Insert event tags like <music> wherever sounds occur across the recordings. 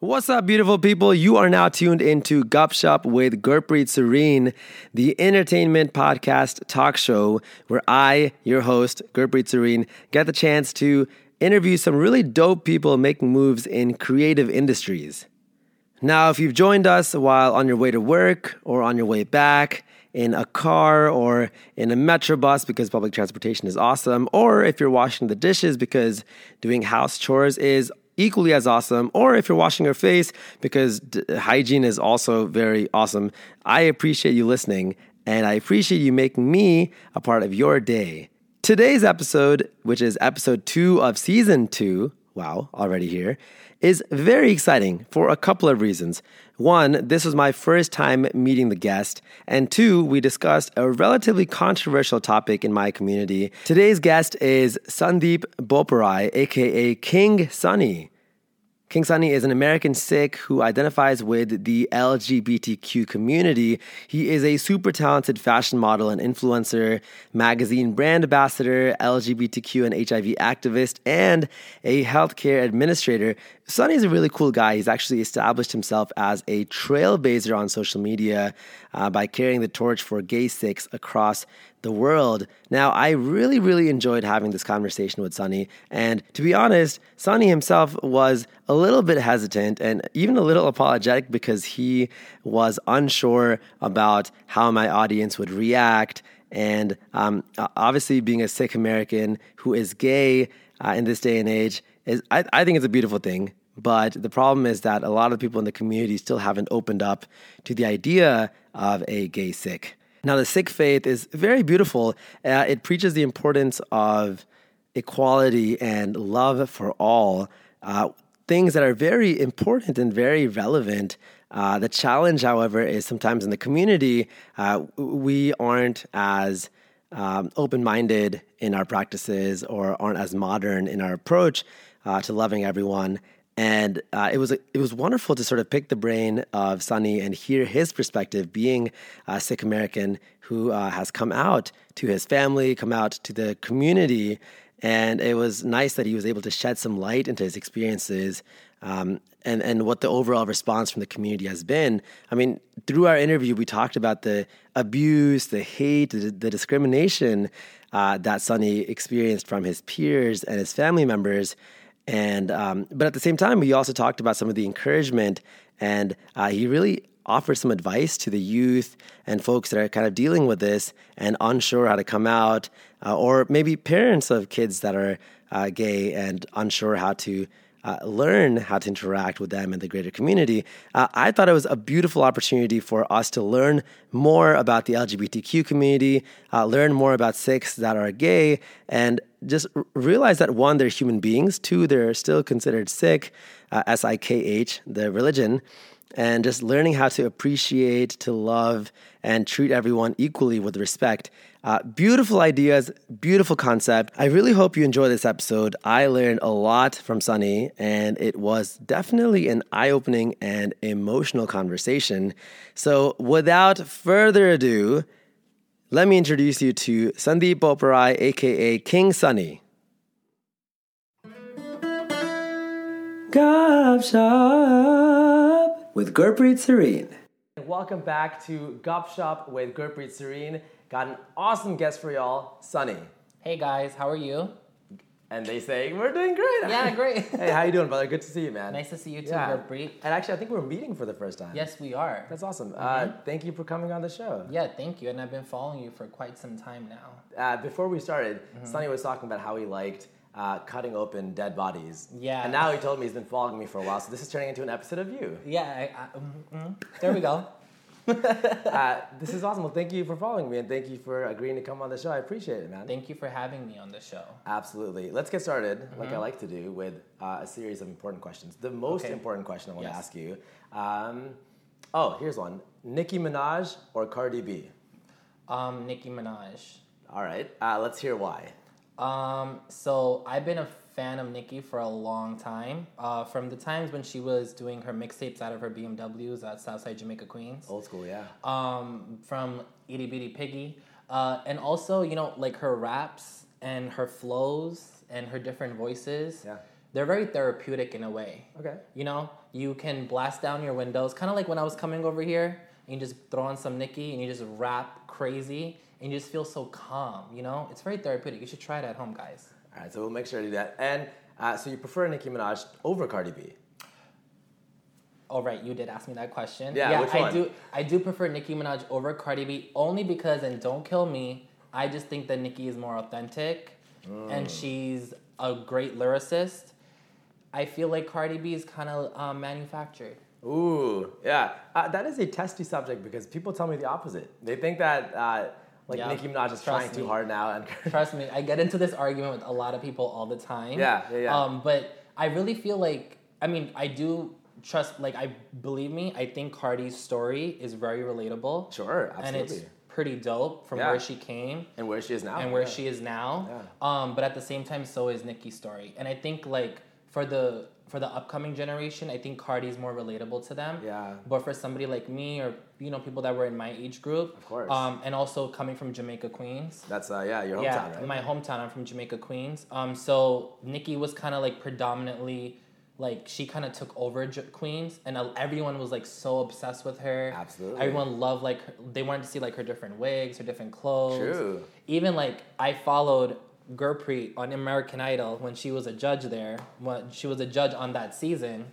What's up, beautiful people? You are now tuned into Gup Shop with Gurpreet Serene, the entertainment podcast talk show where I, your host, Gurpreet Serene, get the chance to interview some really dope people making moves in creative industries. Now, if you've joined us while on your way to work or on your way back, in a car or in a metro bus because public transportation is awesome, or if you're washing the dishes because doing house chores is equally as awesome, or if you're washing your face because d- hygiene is also very awesome, I appreciate you listening and I appreciate you making me a part of your day. Today's episode, which is episode two of season two, wow, already here, is very exciting for a couple of reasons. One, this was my first time meeting the guest, and two, we discussed a relatively controversial topic in my community. Today's guest is Sundeep Boparai, aka King Sunny. King Sunny is an American Sikh who identifies with the LGBTQ community. He is a super talented fashion model and influencer, magazine brand ambassador, LGBTQ and HIV activist, and a healthcare administrator. Sunny is a really cool guy. He's actually established himself as a trailblazer on social media uh, by carrying the torch for gay Sikhs across the world. Now, I really, really enjoyed having this conversation with Sunny. And to be honest, Sunny himself was a little bit hesitant and even a little apologetic because he was unsure about how my audience would react. And um, obviously, being a Sikh American who is gay uh, in this day and age is, I, I think it's a beautiful thing. But the problem is that a lot of people in the community still haven't opened up to the idea of a gay Sikh. Now, the Sikh faith is very beautiful. Uh, it preaches the importance of equality and love for all, uh, things that are very important and very relevant. Uh, the challenge, however, is sometimes in the community, uh, we aren't as um, open minded in our practices or aren't as modern in our approach uh, to loving everyone and uh, it was it was wonderful to sort of pick the brain of Sunny and hear his perspective, being a Sikh American who uh, has come out to his family, come out to the community, and it was nice that he was able to shed some light into his experiences um, and and what the overall response from the community has been. I mean, through our interview, we talked about the abuse, the hate, the, the discrimination uh, that Sunny experienced from his peers and his family members. And um, but at the same time, we also talked about some of the encouragement, and uh, he really offered some advice to the youth and folks that are kind of dealing with this and unsure how to come out, uh, or maybe parents of kids that are uh, gay and unsure how to uh, learn how to interact with them in the greater community. Uh, I thought it was a beautiful opportunity for us to learn more about the LGBTQ community, uh, learn more about Sikhs that are gay, and just r- realize that one, they're human beings, two, they're still considered Sikh, uh, S I K H, the religion and just learning how to appreciate, to love, and treat everyone equally with respect. Uh, beautiful ideas, beautiful concept. I really hope you enjoy this episode. I learned a lot from Sunny, and it was definitely an eye opening and emotional conversation. So, without further ado, let me introduce you to Sundeep Boparai, aka King Sunny. Gup Shop with Gurpreet Serene. Welcome back to Gup Shop with Gurpreet Serene. Got an awesome guest for y'all, Sunny. Hey guys, how are you? And they say we're doing great. Yeah, <laughs> great. hey, how you doing, brother? Good to see you, man. Nice to see you too, Yeah. Gurpreet. And actually, I think we're meeting for the first time. Yes, we are. That's awesome. Uh, thank you for coming on the show. Yeah, thank you. And I've been following you for quite some time now. Uh, before we started, Sunny was talking about how he liked uh, cutting open dead bodies. Yeah. And now he told me he's been following me for a while, so this is turning into an episode of you. Yeah, I, I, mm, mm. there we go. <laughs> <laughs> uh, this is awesome. Well, thank you for following me and thank you for agreeing to come on the show. I appreciate it, man. Thank you for having me on the show. Absolutely. Let's get started, like I like to do, with uh, a series of important questions. The most Okay. important question I want to ask you. Um, oh, here's one: Nicki Minaj or Cardi B? Um, Nicki Minaj. All right. Uh, let's hear why. Um, so I've been a fan of Nicki for a long time. Uh, from the times when she was doing her mixtapes out of her BMWs at Southside Jamaica Queens. Old school, yeah. um, from Itty Bitty Piggy. Uh, and also, you know, like her raps and her flows and her different voices Yeah. they're very therapeutic in a way. Okay. You know, you can blast down your windows, kind of like when I was coming over here. And you just throw on some Nicki and you just rap crazy and you just feel so calm. You know, it's very therapeutic. You should try it at home, guys. All right, so we'll make sure to do that. And uh, so you prefer Nicki Minaj over Cardi B? Oh right, you did ask me that question. Yeah, which I one? do. I do prefer Nicki Minaj over Cardi B only because, and don't kill me. I just think that Nicki is more authentic, Mm. and she's a great lyricist. I feel like Cardi B is kind of um, manufactured. Ooh, yeah. Uh, that is a testy subject because people tell me the opposite. They think that uh, like Yeah, Nicki Minaj is trust trying too hard now, and <laughs> Trust me, I get into this argument with a lot of people all the time. Yeah, yeah, yeah. Um, but I really feel like, I mean, I do trust. Like, I believe me. I think Cardi's story is very relatable. sure, absolutely. And it's pretty dope from Yeah. where she came. And where she is now, and where yeah. she is now. Yeah. Um, but at the same time, so is Nicki's story. And I think like for the for the upcoming generation, I think Cardi is more relatable to them. Yeah. But for somebody like me or you know people that were in my age group, Of course. Um, and also coming from Jamaica, Queens. That's uh, yeah, your hometown, yeah, right? my hometown. I'm from Jamaica, Queens. Um, so Nicki was kind of like predominantly. Like she kind of took over J- Queens, and uh, everyone was like so obsessed with her. Absolutely. everyone loved like her, they wanted to see like her different wigs, her different clothes True. even like I followed Gurpreet on American Idol when she was a judge there. When she was a judge on that season,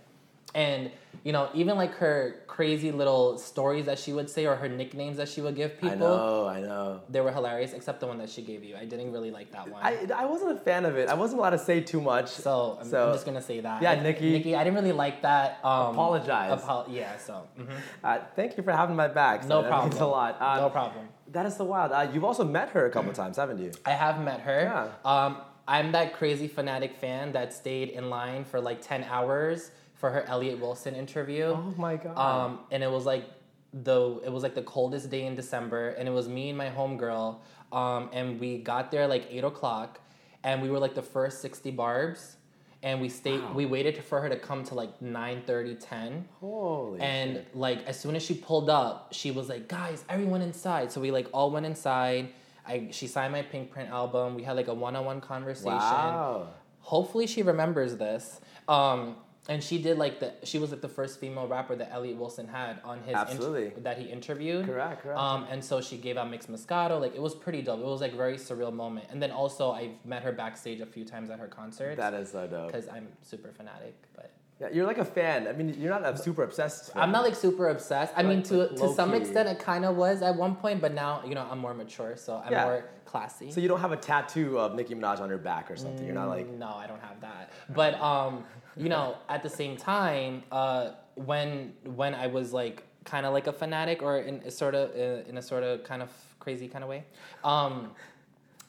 and you know even like her crazy little stories that she would say or her nicknames that she would give people, I know, I know. they were hilarious. Except the one that she gave you, I didn't really like that one. I, I wasn't a fan of it. I wasn't allowed to say too much. so I'm, So- I'm just gonna say that. Yeah, Nicki. Nicki, I didn't really like that. Um, Apologize. apo- yeah. So mhm. Uh, thank you for having my back. so no that problem. means a lot. Um, no problem. That is so wild. Uh, you've also met her a couple times, haven't you? I have met her. Yeah. Um, I'm that crazy fanatic fan that stayed in line for like 10 hours for her Elliott Wilson interview. Oh my god. Um, and it was like the it was like the coldest day in December, and it was me and my homegirl. Um, and we got there like eight o'clock, and we were like the first 60 barbs. And we stayed. Wow. We waited for her to come to like 9, 30, 10. Holy And shit. like as soon as she pulled up, she was like, "Guys, everyone inside." So we like all went inside. I she signed my Pinkprint album. We had like a one-on-one conversation. Wow. Hopefully she remembers this. Um, and she did like the she was like the first female rapper that Elliott Wilson had on his Absolutely. that he interviewed. Correct, correct. Um, and so she gave out Myx Moscato. Like it was pretty dope. It was like very surreal moment. And then also I've met her backstage a few times at her concerts That is so dope. because I'm super fanatic. But Yeah, you're like a fan. I mean, you're not a super obsessed. Fan. I'm not like super obsessed. I mean, to like to some low-key. extent, it kind of was at one point, but now you know I'm more mature, so I'm Yeah. more classy. So you don't have a tattoo of Nicki Minaj on your back or something. You're not like. no, I don't have that. But um, you know, at the same time, uh, when when I was like kind of like a fanatic or in a sort of uh, in a sort of kind of crazy kind of way, um,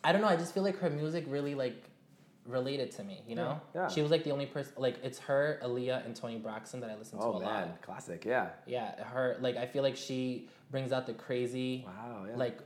I don't know. I just feel like her music really like related to me. You know, Yeah, yeah. she was like the only person. Like it's her, Aaliyah, and Toni Braxton that I listen to Oh a lot. classic. Yeah. Yeah, her like I feel like she brings out the crazy, Wow. Yeah. like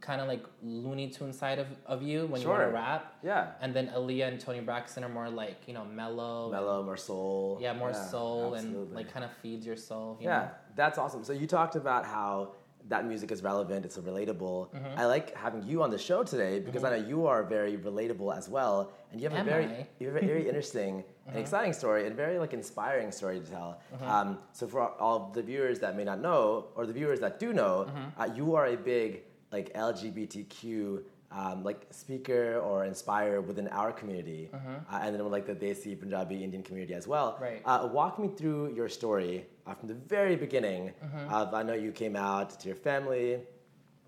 kind of like Looney Tune side of, of you when you Sure. want to rap. Yeah. And then Aaliyah and Toni Braxton are more like you know mellow, Mellow, more soul. yeah, more soul and like kind of feeds your soul. You Yeah, know? that's awesome. So you talked about how that music is relevant, it's relatable. Mm-hmm. I like having you on the show today because I know you are very relatable as well, and you have Am a very, I? Mm-hmm. you have a very <laughs> interesting and exciting story and very like inspiring story to tell. Um, so for all the viewers that may not know, or the viewers that do know, Mm-hmm. uh, you are a big like LGBTQ. Um, like speaker or inspire within our community, uh, and then like the Desi Punjabi Indian community as well. Right. Uh, walk me through your story uh, from the very beginning of I know you came out to your family,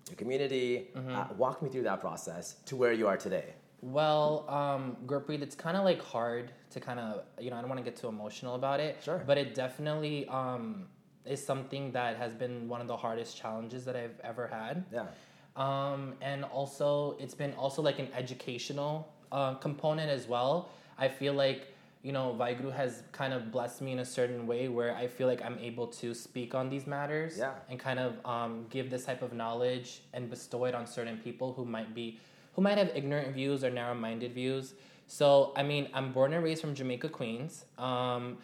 your community. Mm-hmm. Uh, walk me through that process to where you are today. Well, um, Gurpreet, it's kind of like hard to kind of, you know, I don't want to get too emotional about it. Sure. But it definitely um, is something that has been one of the hardest challenges that I've ever had. Yeah. Um, and also, it's been also like an educational uh, component as well. I feel like, you know, Vaheguru has kind of blessed me in a certain way where I feel like I'm able to speak on these matters Yeah. and kind of um, give this type of knowledge and bestow it on certain people who might be, who might have ignorant views or narrow-minded views. So, I mean, I'm born and raised from Jamaica, Queens. Um,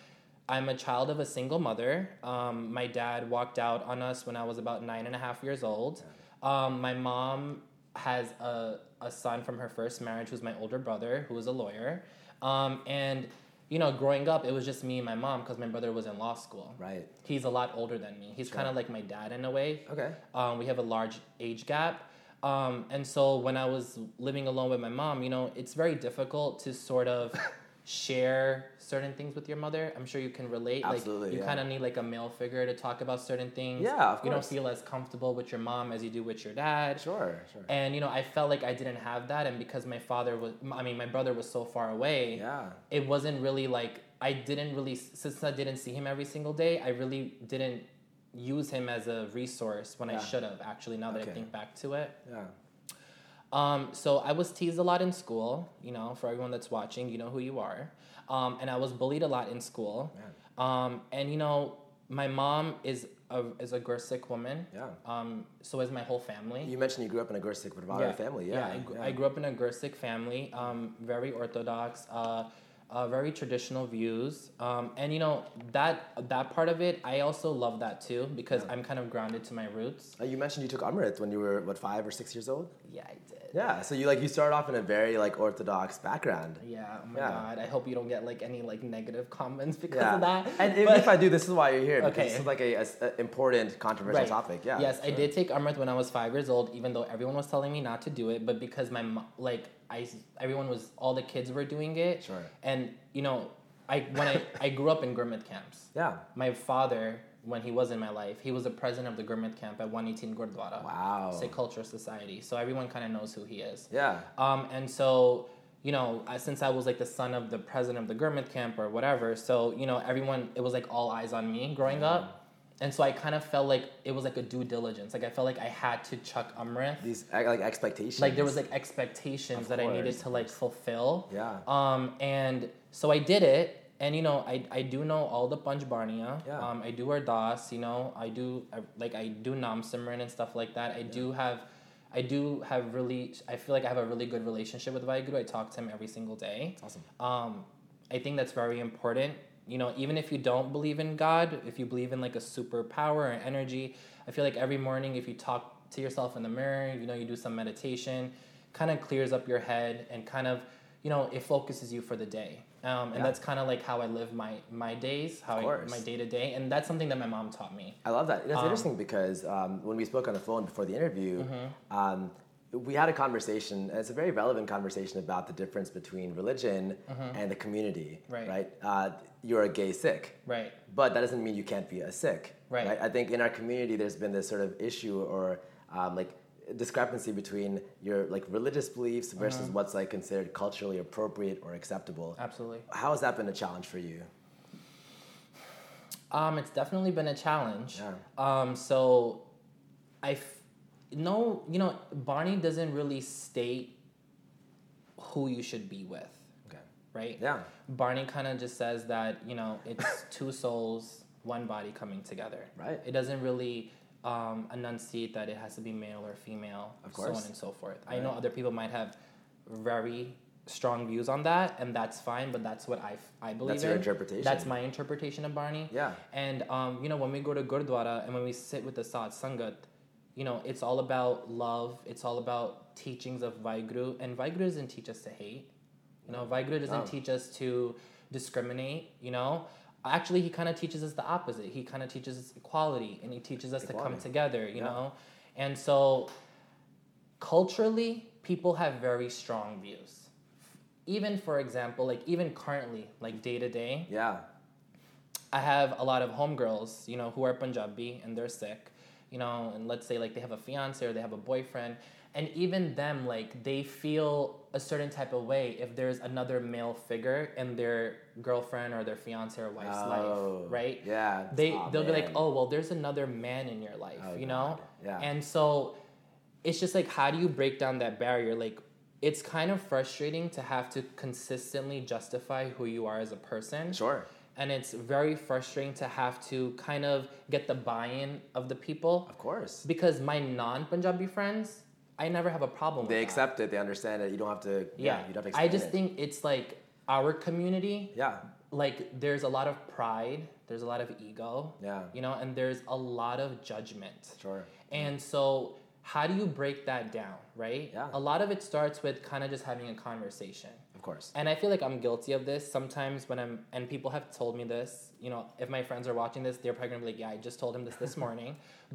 I'm a child of a single mother. Um, my dad walked out on us when I was about nine and a half years old. Um, my mom has a, a son from her first marriage who's my older brother, who is a lawyer. Um, and you know, growing up, it was just me and my mom because my brother was in law school. Right. He's a lot older than me. He's kind of like my dad in a way. Okay. Um, we have a large age gap. Um, and so when I was living alone with my mom, you know, it's very difficult to sort of <laughs> share certain things with your mother. I'm sure you can relate. Absolutely, Like you yeah. kind of need like a male figure to talk about certain things. Yeah, of course. You don't feel as comfortable with your mom as you do with your dad. Sure, sure. And you know, I felt like I didn't have that, and because my father was, I mean, my brother was so far away. Yeah. It wasn't really like I didn't really since I didn't see him every single day. I really didn't use him as a resource when I should have. Actually, now that Okay. I think back to it. Yeah. Um, so I was teased a lot in school. You know, for everyone that's watching, you know who you are. Um, and I was bullied a lot in school. Um, and you know, my mom is a is a Gursikh woman. Yeah. Um, so is my whole family. You mentioned you grew up in a Gursikh Varvara family. Yeah. I, gr- I grew up in a Gursikh family, um, very orthodox, uh, uh, very traditional views, um, and you know that that part of it, I also love that too because I'm kind of grounded to my roots. Uh, you mentioned you took Amrit when you were what five or six years old. Yeah, I did. Yeah. So you like you started off in a very like orthodox background. Yeah, oh my Yeah. god. I hope you don't get like any like negative comments because Yeah. of that. And if, But- if I do, this is why you're here. Because Okay. this is like a, a a important controversial topic. Yeah. Yes, I did take Amrit when I was five years old, even though everyone was telling me not to do it. But because my like I everyone was all the kids were doing it. Sure. And you know, I when I I grew up in Gurmat camps. Yeah. My father, when he was in my life, he was the president of the Gurmat camp at 118 Gurdwara. Wow. Sikh Culture Society. So everyone kind of knows who he is. Yeah. Um, and so, you know, I, since I was like the son of the president of the Gurmat camp or whatever, so, you know, everyone, it was like all eyes on me growing up. And so I kind of felt like it was like a due diligence. Like I felt like I had to chuck Amrit. These like expectations. Like there was like expectations Of that I needed to like fulfill. Yeah. Um, and so I did it. And you know, I, I do know all the Panch Barnia. Yeah. Um, I do Ardas, you know, I do I, like I do Nam Simran and stuff like that. I do have I do have really I feel like I have a really good relationship with Vaheguru. I talk to him every single day. awesome. Um, I think that's very important. You know, even if you don't believe in God, if you believe in like a superpower or energy, I feel like every morning if you talk to yourself in the mirror, you know, you do some meditation, kind of clears up your head and kind of, you know, it focuses you for the day. Um, and Yeah. that's kind of like how I live my my days, how I, my day to day, and that's something that my mom taught me. I love that. That's Um, interesting because um, when we spoke on the phone before the interview, Mm-hmm. um, we had a conversation. And it's a very relevant conversation about the difference between religion and the community. Mm-hmm. Right. Right. Uh, you're a gay Sikh. Right. But that doesn't mean you can't be a Sikh. Right. I think in our community, there's been this sort of issue or um, like discrepancy between your like religious beliefs versus Mm-hmm. what's like considered culturally appropriate or acceptable. Absolutely. How has that been a challenge for you? Um, it's definitely been a challenge. Yeah. Um, so I f- no, you know, Bani doesn't really state who you should be with, Okay. right? Yeah. Bani kind of just says that you know it's <laughs> two souls, one body coming together. Right. It doesn't really um, enunciate that it has to be male or female, Of so on and so forth. I know other people might have very strong views on that, and that's fine. But that's what I f- I believe That's in. your interpretation. That's my interpretation of Bani. Yeah. And um, you know, when we go to Gurdwara and when we sit with the Sat Sangat, you know, it's all about love. It's all about teachings of Vaheguru, and Vaheguru doesn't teach us to hate. You know, Vaheguru doesn't No. teach us to discriminate. You know, actually, he kind of teaches us the opposite. He kind of teaches us equality, and he teaches us to come together. You Yeah. know, and so culturally, people have very strong views. Even for example, like even currently, like day to day, Yeah. I have a lot of homegirls, you know, who are Punjabi and they're Sikh, you know, and let's say like they have a fiance or they have a boyfriend, and even them like they feel a certain type of way if there's another male figure in their girlfriend or their fiance or wife's Oh, life, right? Yeah. They Aw, they'll be like, oh well, there's another man in your life, Oh, you know, God. Yeah. and so it's just like how do you break down that barrier like it's kind of frustrating to have to consistently justify who you are as a person Sure. and it's very frustrating to have to kind of get the buy-in of the people Of course. because my non-punjabi friends i never have a problem with They that. accept it. They understand it. You don't have to. Yeah. yeah, you don't have to i just it. think it's like our community Yeah. like there's a lot of pride there's a lot of ego Yeah. you know and there's a lot of judgment Sure. and so how do you break that down right Yeah. a lot of it starts with kind of just having a conversation Of course. And I feel like I'm guilty of this sometimes when I'm, and people have told me this. You know, if my friends are watching this, they're probably gonna be like, "Yeah, I just told him this this <laughs> morning."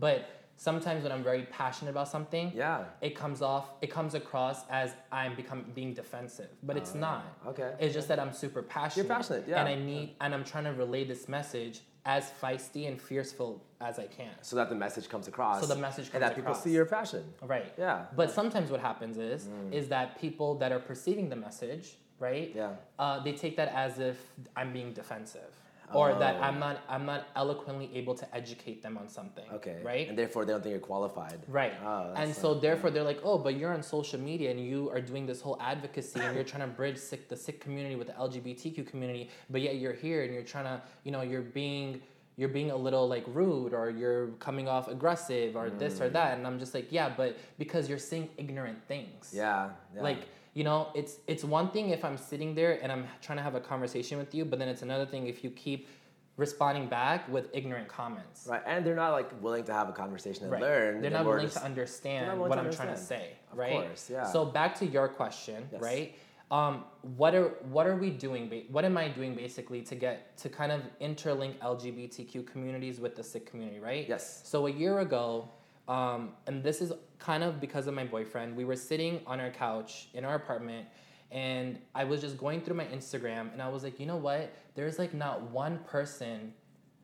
But sometimes when I'm very passionate about something, Yeah. it comes off, it comes across as I'm become being defensive, but it's not. okay. It's just that I'm super passionate. You're passionate, yeah. And I need, and I'm trying to relay this message as feisty and fearful as I can. So that the message comes across. So the message comes And that people see your passion. Right. Yeah. Mm. But sometimes what happens is is that people that are perceiving the message, right? Yeah. Uh, they take that as if I'm being defensive, or that Oh. I'm not I'm not eloquently able to educate them on something. Okay. Right. And therefore, they don't think you're qualified. Right. Oh, and so therefore they're like, oh, but you're on social media and you are doing this whole advocacy and you're trying to bridge Sikh, the Sikh community with the LGBTQ community, but yet you're here and you're trying to, you know, you're being you're being a little like rude or you're coming off aggressive or this or mm. that and I'm just like, yeah, but because you're saying ignorant things. Yeah. yeah. Like, you know, it's it's one thing if I'm sitting there and I'm trying to have a conversation with you, but then it's another thing if you keep responding back with ignorant comments. Right. And they're not like willing to have a conversation and Right. learn. They're not willing just- to understand willing what to I'm trying to say, Of right? course, yeah. So back to your question, Yes. right? Um, what are what are we doing? What am I doing basically to get to kind of interlink LGBTQ communities with the Sikh community, right? Yes. So a year ago, um, and this is kind of because of my boyfriend. We were sitting on our couch in our apartment, and I was just going through my Instagram, and I was like, you know what? There's like not one person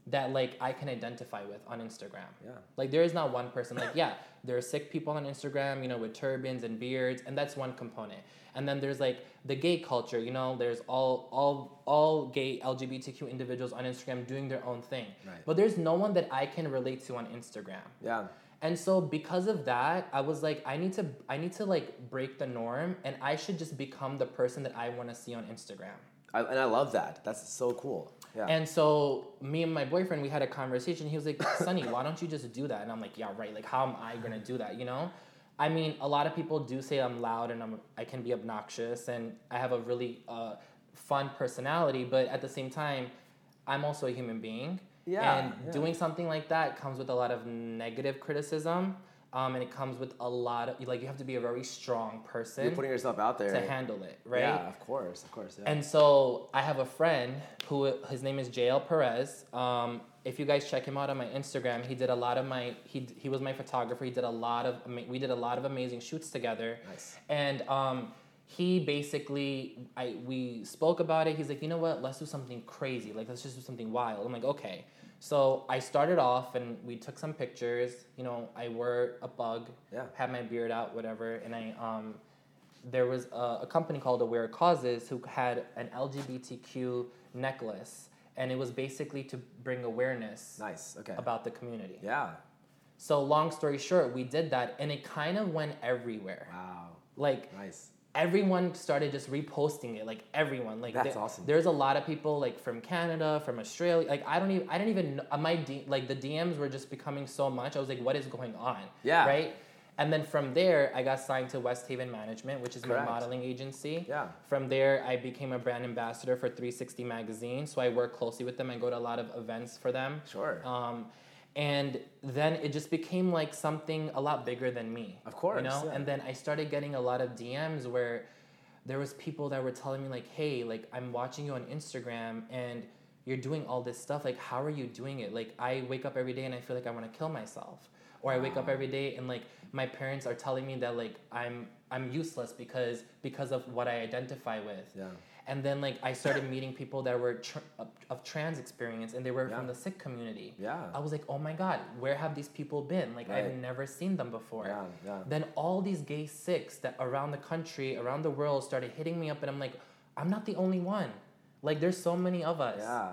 that like I can identify with on Instagram. Yeah. Like there is not one person. Like yeah, there are Sikh people on Instagram, you know, with turbans and beards, and that's one component. And then there's like the gay culture. You know, there's all all all gay LGBTQ individuals on Instagram doing their own thing. Right. But there's no one that I can relate to on Instagram. Yeah. And so because of that, I was like, I need to I need to like break the norm, and I should just become the person that I want to see on Instagram. I, and I love that. That's so cool. Yeah. And so me and my boyfriend, we had a conversation. He was like, "Sunny, why don't you just do that?" And I'm like, "Yeah, right. Like, how am I gonna do that? You know?" I mean, a lot of people do say I'm loud and I'm I can be obnoxious, and I have a really uh, fun personality. But at the same time, I'm also a human being. Yeah, And yeah. doing something like that comes with a lot of negative criticism, um, and it comes with a lot of like you have to be a very strong person You're putting yourself out there. to handle it, right? Yeah, of course, of course. Yeah. And so I have a friend who his name is JL Perez. Um, if you guys check him out on my Instagram, he did a lot of my he he was my photographer. He did a lot of we did a lot of amazing shoots together. Nice. And um, he basically I we spoke about it. He's like, you know what? Let's do something crazy. Like let's just do something wild. I'm like, okay. So I started off and we took some pictures. You know, I wore a bug. Yeah. Had my beard out, whatever, and I um there was a, a company called Aware Causes who had an LGBTQ necklace, and it was basically to bring awareness nice. Okay. about the community. yeah. So, long story short, we did that, and it kind of went everywhere. Wow. Like, Nice. Everyone started just reposting it like everyone like That's there- awesome. there's a lot of people like from canada from australia like i don't even i didn't even know, uh, my D, like the dms were just becoming so much i was like what is going on Yeah. right and then from there i got signed to west haven management which is Correct. my modeling agency Yeah. from there i became a brand ambassador for 360 magazine so i work closely with them i go to a lot of events for them Sure. um, and then it just became like something a lot bigger than me. Of course, you know. yeah. And then I started getting a lot of DMs where there was people that were telling me like, "Hey, like I'm watching you on Instagram and you're doing all this stuff. Like, how are you doing it? Like, I wake up every day and I feel like I want to kill myself, or I wake up ah. every day and like my parents are telling me that like I'm I'm useless because because of what I identify with." Yeah. And then like I started <laughs> meeting people that were tr- of, trans experience and they were Yeah. from the Sikh community. Yeah. I was like, oh my god, where have these people been? Like I've never seen them before. Yeah, yeah. Then all these gay Sikhs that around the country, around the world, started hitting me up, and I'm like, I'm not the only one. Like there's so many of us. Yeah.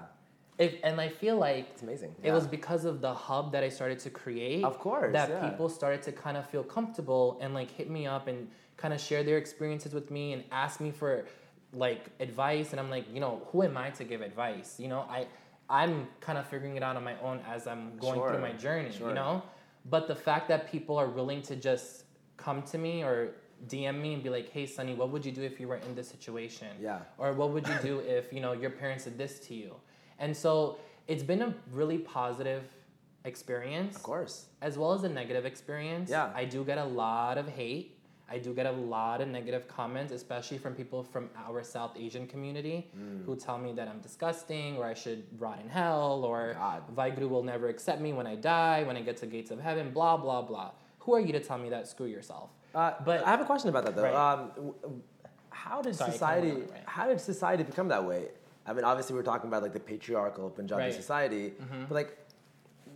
If and I feel like It's amazing. Yeah. it was because of the hub that I started to create. Of course, That yeah. people started to kind of feel comfortable and like hit me up and kind of share their experiences with me and ask me for like advice. And I'm like, you know, who am I to give advice? You know, I I'm kind of figuring it out on my own as I'm going Sure, through my journey. sure. You know, but the fact that people are willing to just come to me or DM me and be like, "Hey, Sunny, what would you do if you were in this situation?" Yeah. Or what would you do <laughs> if you know your parents did this to you? And so it's been a really positive experience, Of course. as well as a negative experience. Yeah. I do get a lot of hate. I do get a lot of negative comments, especially from people from our South Asian community Mm. who tell me that I'm disgusting or I should rot in hell or God. Vaheguru will never accept me when I die, when I get to gates of heaven, blah, blah, blah. Who are you to tell me that? Screw yourself. Uh, But- I have a question about that though. Right. Um, how did Sorry, society? on, right. How did society become that way? I mean, obviously, we're talking about like the patriarchal Punjabi Right. Mm-hmm. society, but like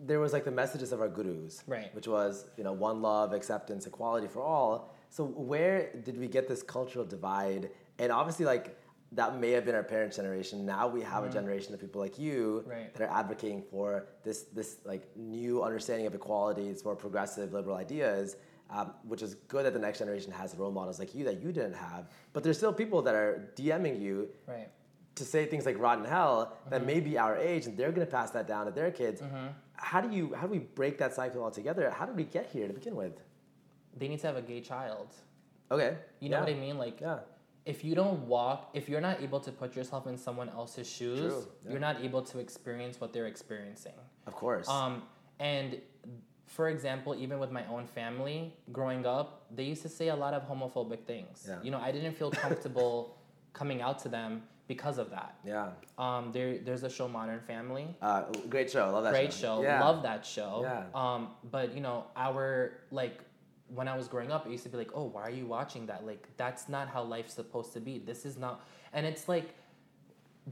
there was like the messages of our gurus, Right. Which was you know one love, acceptance, equality for all. So where did we get this cultural divide? And obviously, like that may have been our parents' generation. Now we have a generation of people like you Mm-hmm. Right. that are advocating for this this like new understanding of equality, it's more progressive liberal ideas, um, which is good that the next generation has role models like you that you didn't have. But there's still people that are DMing you Right. to say things like rotten hell Mm-hmm. that may be our age, and they're going to pass that down to their kids. How do you how do we break that cycle altogether? How did we get here to begin with? They need to have a gay child. Okay, You know yeah. what I mean? Like, Yeah, if you don't walk, if you're not able to put yourself in someone else's shoes, yeah. you're not able to experience what they're experiencing. of course. Um, and for example, even with my own family, growing up, they used to say a lot of homophobic things. Yeah. You know, I didn't feel comfortable <laughs> coming out to them because of that. yeah, Um, there, there's a show, Modern Family. uh, great show. Love that Great show. show. Yeah. Love that show. Yeah. Um, but you know, our like when I was growing up, I used to be like, oh, why are you watching that? Like, that's not how life's supposed to be. This is not, and it's like,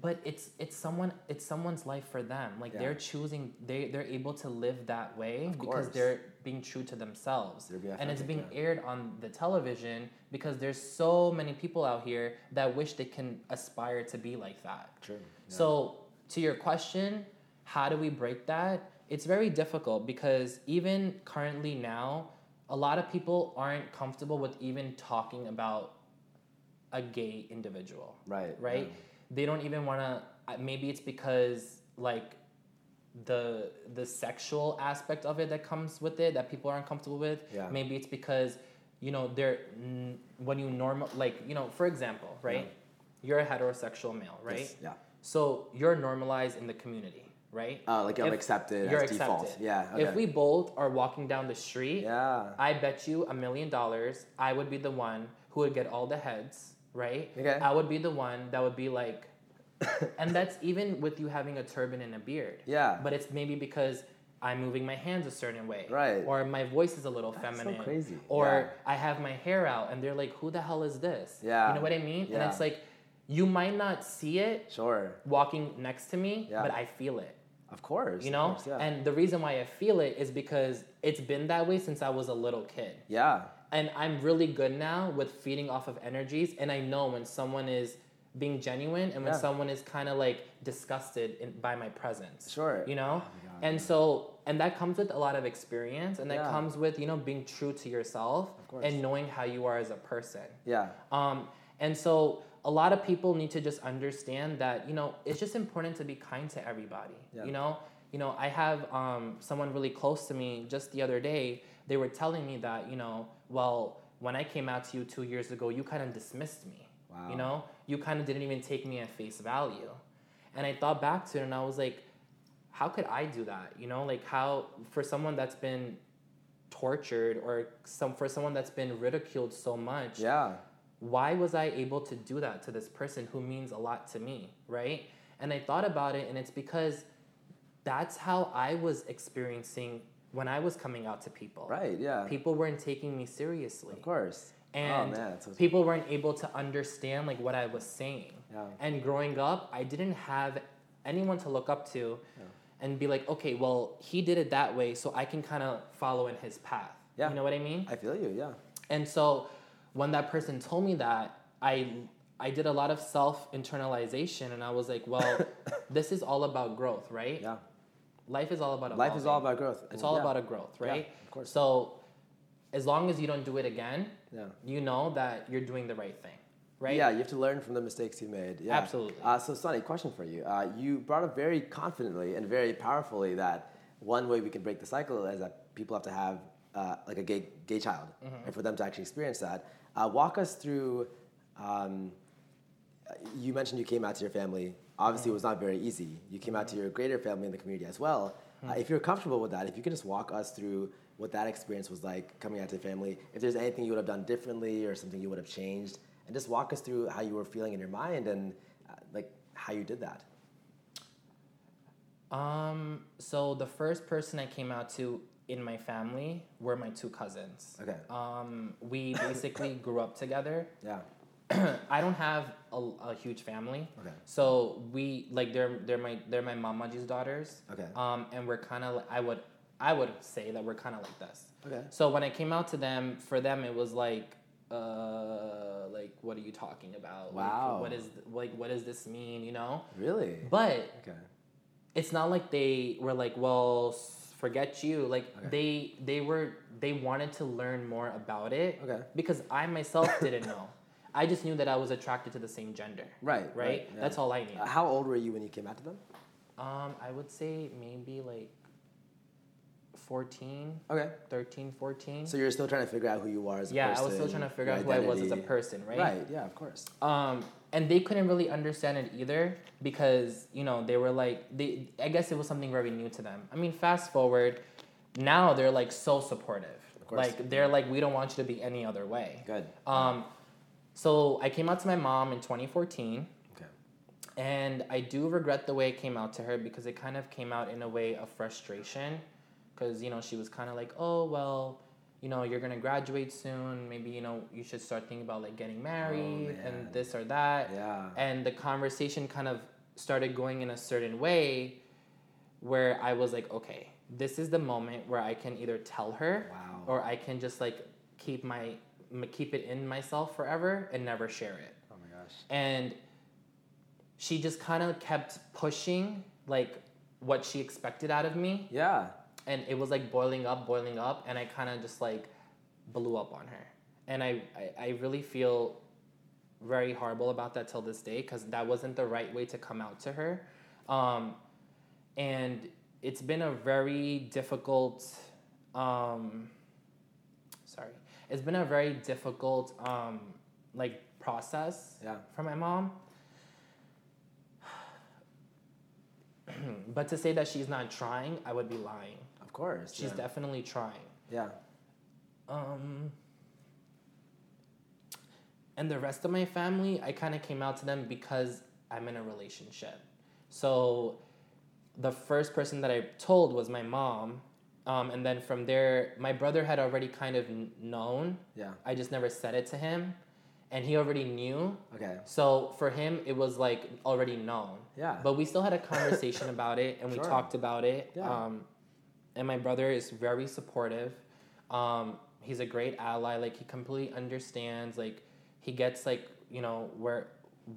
but it's it's someone it's someone's life for them. Like Yeah. they're choosing they they're able to live that way because they're being true to themselves. And it's being yeah. aired on the television because there's so many people out here that wish they can aspire to be like that. True. So, to your question, how do we break that? It's very difficult because even currently now, a lot of people aren't comfortable with even talking about a gay individual. Right, Right? yeah. They don't even want to maybe it's because like the the sexual aspect of it that comes with it that people aren't comfortable with. Yeah. Maybe it's because you know they're n- when you normal like you know for example right you're a heterosexual male right Yes, yeah. so you're normalized in the community right Uh, like I'm If- accepted you're as default. accepted. Yeah. Okay. if we both are walking down the street Yeah. I bet you a million dollars I would be the one who would get all the heads, right? Okay. I would be the one that would be like, <coughs> and that's even with you having a turban and a beard. Yeah. But it's maybe because I'm moving my hands a certain way. Right. Or my voice is a little so feminine. crazy. Or Yeah. I have my hair out and they're like, who the hell is this? Yeah. You know what I mean? Yeah. And it's like, you might not see it Sure. walking next to me, Yeah. but I feel it Of course. you know course, yeah. and the reason why i feel it is because it's been that way since i was a little kid yeah. and i'm really good now with feeding off of energies and i know when someone is being genuine and when Yeah. someone is kind of like disgusted in, by my presence Sure. you know Oh God, and so and that comes with a lot of experience and that Yeah. comes with you know being true to yourself and knowing how you are as a person Yeah. um, and so a lot of people need to just understand that you know it's just important to be kind to everybody. Yeah. You know, you know I have um, someone really close to me just the other day. They were telling me that you know, well, when I came out to you two years ago, you kind of dismissed me. Wow. You know, you kind of didn't even take me at face value, and I thought back to it and I was like, how could I do that? You know, like how for someone that's been tortured or some for someone that's been ridiculed so much Yeah. Why was I able to do that to this person who means a lot to me, right? And I thought about it, and it's because that's how I was experiencing when I was coming out to people. Right. Yeah. People weren't taking me seriously. Of course. Oh, and oh man. So people weren't able to understand like what I was saying. Yeah. And growing up, I didn't have anyone to look up to and be like, okay, well, he did it that way, so I can kind of follow in his path. Yeah. You know what I mean? I feel you. Yeah. And so when that person told me that, I I did a lot of self internalization and I was like, well, <laughs> this is all about growth, right? Yeah. Life is all about Life is all about growth. It's all yeah. about a growth, Yeah, right? of course. So as long as you don't do it again, Yeah. you know that you're doing the right thing, right? Yeah, you have to learn from the mistakes you made. Yeah. Absolutely. Uh, so, Sunny, question for you. Uh, you brought up very confidently and very powerfully that one way we can break the cycle is that people have to have uh, like a gay, gay child, Mm-hmm. and for them to actually experience that. Uh, walk us through. Um, you mentioned you came out to your family obviously it was not very easy. You came out to your greater family in the community as well. Uh, if you're comfortable with that, if you could just walk us through what that experience was like coming out to the family, if there's anything you would have done differently or something you would have changed, and just walk us through how you were feeling in your mind and uh, like how you did that. Um, so the first person I came out to in my family were my two cousins. Okay. Um, we basically <coughs> grew up together. Yeah. <clears throat> I don't have a, a huge family. Okay. So we like they're they're my they're my mamaji's daughters. Okay. Um, and we're kind of I would I would say that we're kind of like this. Okay. So when I came out to them, for them it was like, uh, like what are you talking about? Like, Wow. what is like what does this mean? You know. Really? But Okay. it's not like they were like, well, s- forget you. Like Okay. they they were they wanted to learn more about it. Okay. Because I myself didn't know. I just knew that I was attracted to the same gender. Right. Right. yeah. That's all I knew. Uh, how old were you when you came out to them? Um, I would say maybe like 14, Okay. 13, 14. So you're still trying to figure out who you are as a yeah, person. I was still trying to figure out who I was as a person, right? Right. Yeah. Of course. Um, and they couldn't really understand it either because you know they were like they. I guess it was something very new to them. I mean, fast forward, now they're like so supportive. course. Like they're like, we don't want you to be any other way. Good. Um, so I came out to my mom in 2014. Okay. And I do regret the way it came out to her because it kind of came out in a way of frustration. Because, you know, she was kind of like, oh, well, you know, you're to graduate soon. Maybe, you know, you should start thinking about like getting married man. and this or that. Yeah. And the conversation kind of started going in a certain way where I was like, okay, this is the moment where I can either tell her Wow. or I can just like keep my keep it in myself forever and never share it Oh my gosh. and she just kind of kept pushing like what she expected out of me Yeah. And it was like boiling up boiling up and i kind of just like blew up on her. And I, I, I really feel very horrible about that till this day because that wasn't the right way to come out to her. Um, and it's been a very difficult um, sorry it's been a very difficult um, like process Yeah. for my mom. <clears throat> But to say that she's not trying i would be lying course. she's yeah. definitely trying Yeah. um, and the rest of my family, I kind of came out to them because I'm in a relationship. So the first person that I told was my mom. Um, and then from there, my brother had already kind of known. Yeah. I just never said it to him. And he already knew. Okay. So for him, it was like already known. Yeah. But we still had a conversation <laughs> about it and we talked about it. Yeah. Um, and my brother is very supportive. Um, he's a great ally. Like he completely understands. Like he gets like you know where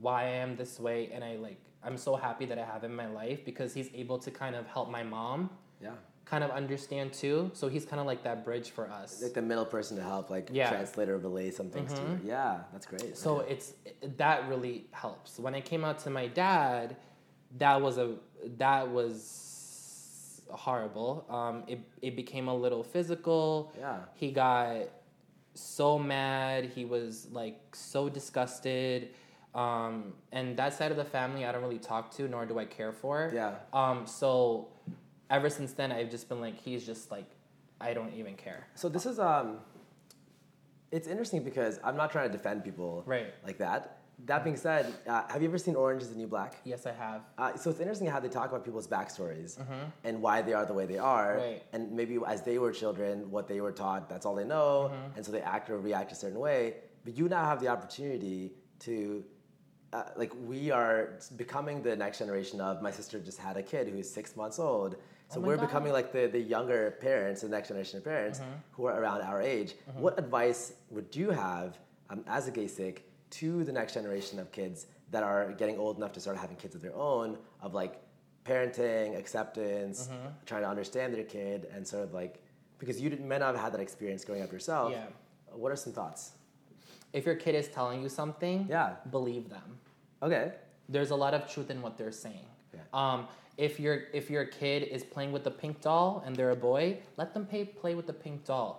why I am this way, and I like I'm so happy that I have him in my life because he's able to kind of help my mom Yeah. kind of understand too. So he's kind of like that bridge for us. Like the middle person to help, like Yeah. translate or relay some things to you. Yeah, that's great. So Okay. it's that really helps. When I came out to my dad, that was a that was horrible. Um, it it became a little physical. Yeah. He got so mad. He was like so disgusted. Um, and that side of the family, I don't really talk to, nor do I care for. Yeah. Um, so ever since then, I've just been like, he's just like, I don't even care. So this is um, it's interesting because I'm not trying to defend people Right. like that. That being said, uh, have you ever seen Orange Is the New Black? Yes, I have. Uh, so it's interesting how they talk about people's backstories and why they are the way they are, Mm-hmm. Right. and maybe as they were children, what they were taught, that's all they know, Mm-hmm. and so they act or react a certain way. But you now have the opportunity to, uh, like, we are becoming the next generation of. My sister just had a kid who's six months old, so Oh we're God. becoming like the, the younger parents, the next generation of parents Mm-hmm. who are around our age. What advice would you have um, as a gay Sikh to the next generation of kids that are getting old enough to start having kids of their own of like parenting acceptance Mm-hmm. trying to understand their kid and sort of like because you didn't, may not have had that experience growing up yourself Yeah. what are some thoughts If your kid is telling you something, Yeah. believe them. okay There's a lot of truth in what they're saying. Yeah. Um, if your if your kid is playing with the pink doll and they're a boy, let them pay, play with the pink doll.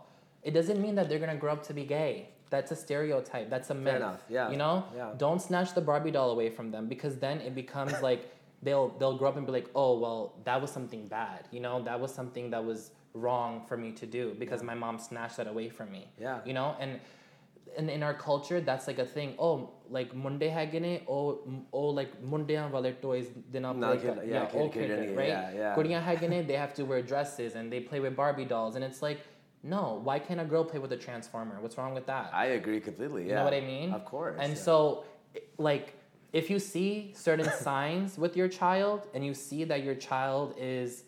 It doesn't mean that they're gonna grow up to be gay. That's a stereotype. That's a myth. enough, yeah, You know? yeah. Don't snatch the Barbie doll away from them because then it becomes <laughs> like they'll they'll grow up and be like, oh well, that was something bad. You know, that was something that was wrong for me to do because my mom snatched that away from me. Yeah. You know, and and in our culture, that's like a thing. Oh, like Monday hagene, oh, oh, like Monday wale toys dinner No, like kid- that. yeah, yeah, yeah, right? yeah, yeah. They have to wear dresses and they play with Barbie dolls, and it's like, no, why can't a girl play with a transformer? What's wrong with that? I agree completely. Yeah. You know what I mean? Of course. And yeah. so, like, if you see certain <laughs> signs with your child and you see that your child is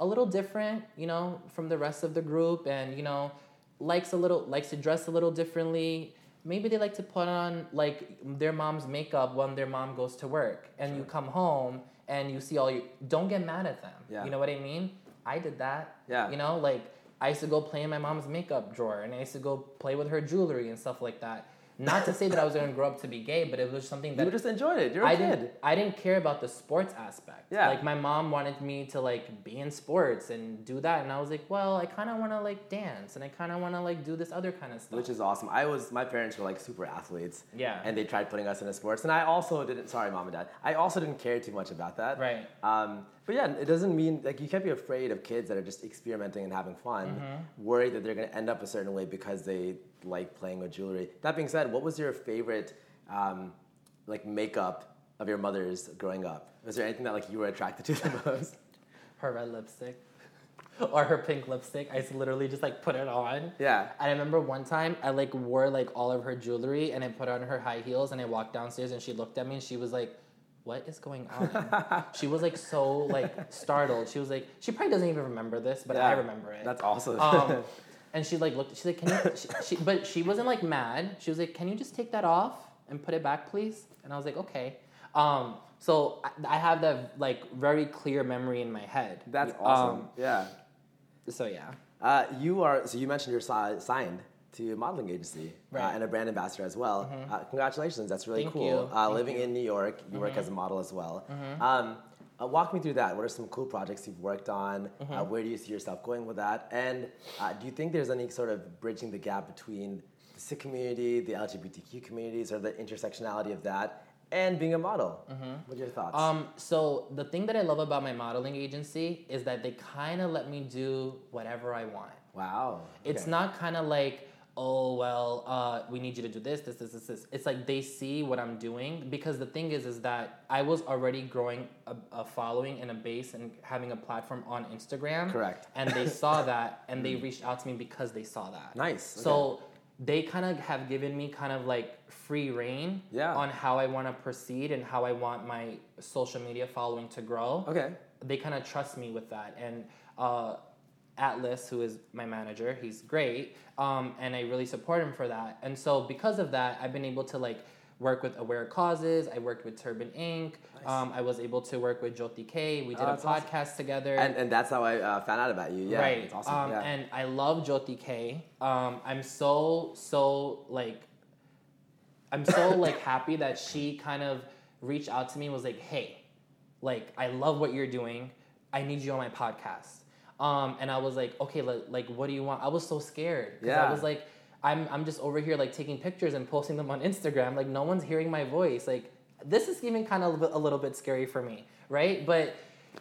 a little different, you know, from the rest of the group and, you know, likes a little, likes to dress a little differently, maybe they like to put on, like, their mom's makeup when their mom goes to work and you come home and you see all you, don't get mad at them. Yeah. You know what I mean? I did that. Yeah. You know, like, I used to go play in my mom's makeup drawer and I used to go play with her jewelry and stuff like that. Not to say that I was gonna grow up to be gay, but it was something that you just enjoyed it. You're a I kid. didn't I didn't care about the sports aspect. Yeah. Like my mom wanted me to like be in sports and do that and I was like, well, I kinda wanna like dance and I kinda wanna like do this other kind of stuff. Which is awesome. I was my parents were like super athletes. Yeah. And they tried putting us into sports, and I also didn't. Sorry, mom and dad. I also didn't care too much about that. Right. Um, but yeah, it doesn't mean like you can't be afraid of kids that are just experimenting and having fun, Mm-hmm. worried that they're gonna end up a certain way because they like playing with jewelry. That being said, what was your favorite um, like makeup of your mother's growing up? Was there anything that like you were attracted to the <laughs> most? her red lipstick. or her pink lipstick. I literally just like put it on. Yeah. I remember one time I like wore like all of her jewelry and I put on her high heels and I walked downstairs and she looked at me and she was like, "What is going on?" <laughs> she was like so like startled. She was like, she probably doesn't even remember this, but I remember it. That's awesome. Um, <laughs> and she like looked. She's like, "Can you?" She, she, but she wasn't like mad. She was like, "Can you just take that off and put it back, please?" And I was like, "Okay." Um, so I, I have that like very clear memory in my head. That's awesome. Um, yeah. so yeah. Uh, you are so you mentioned you're si- signed to a modeling agency uh, and a brand ambassador as well. Uh, congratulations, that's really Thank cool. you. Uh, Mm-hmm. living in New York, you work as a model as well. Um, uh, walk me through that. What are some cool projects you've worked on? Mm-hmm. Uh, where do you see yourself going with that? And uh, do you think there's any sort of bridging the gap between the Sikh community, the LGBTQ communities, or the intersectionality of that, and being a model? What are your thoughts? Um, so the thing that I love about my modeling agency is that they kind of let me do whatever I want. wow. It's not kind of like, oh well, uh, we need you to do this, this, this, this, this. It's like they see what I'm doing because the thing is, is that I was already growing a, a following and a base and having a platform on Instagram. Correct. And they <laughs> saw that and they reached out to me because they saw that. Nice, So they kind of have given me kind of like free reign Yeah. on how I want to proceed and how I want my social media following to grow Okay. they kind of trust me with that. And uh, Atlas, who is my manager, he's great, um, and I really support him for that. And so because of that, I've been able to like work with Aware Causes. I worked with Turban Inc. Um, I was able to work with Jyoti K. We did Oh, a that's awesome. podcast together. And, and that's how I uh, found out about you. Yeah. right. It's awesome. Um, yeah. And I love Jyoti K. Um, I'm so so like I'm so <laughs> like happy that she kind of reached out to me and was like, "Hey, like I love what you're doing. I need you on my podcast." Um, and I was like, "Okay, like, like what do you want?" I was so scared because Yeah. I was like, "I'm I'm just over here like taking pictures and posting them on Instagram. Like no one's hearing my voice. Like this is even kind of a little bit, a little bit scary for me, right?" But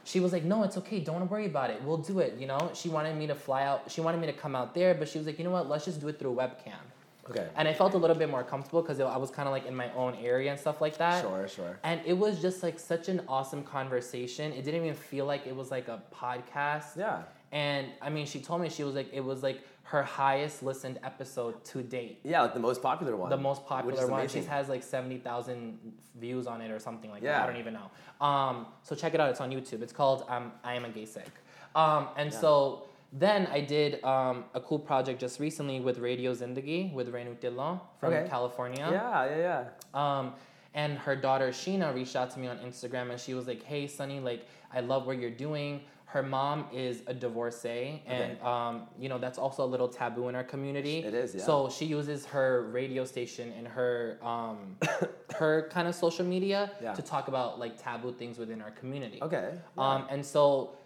she was like, "No, it's okay. Don't worry about it. We'll do it." You know, she wanted me to fly out. She wanted me to come out there, but she was like, "You know what? Let's just do it through a webcam." Okay. And I felt a little bit more comfortable because I was kind of like in my own area and stuff like that. Sure, sure. And it was just like such an awesome conversation. It didn't even feel like it was like a podcast. Yeah. And I mean, she told me she was like, it was like her highest listened episode to date. Yeah, like the most popular one. The most popular one. amazing. She has like 70,000 views on it or something like that. Yeah. I don't even know. Um, so check it out. It's on YouTube. It's called um, I Am a Gay Sikh. Um, and so then I did um, a cool project just recently with Radio Zindagi with Renu Dhillon from Okay. California. Yeah, yeah, yeah. Um, and her daughter Sheena reached out to me on Instagram and she was like, "Hey, Sunny, like I love what you're doing." Her mom is a divorcee, and um, you know that's also a little taboo in our community. It is, yeah. So she uses her radio station and her um, <coughs> her kind of social media Yeah. to talk about like taboo things within our community. Okay. Um, and so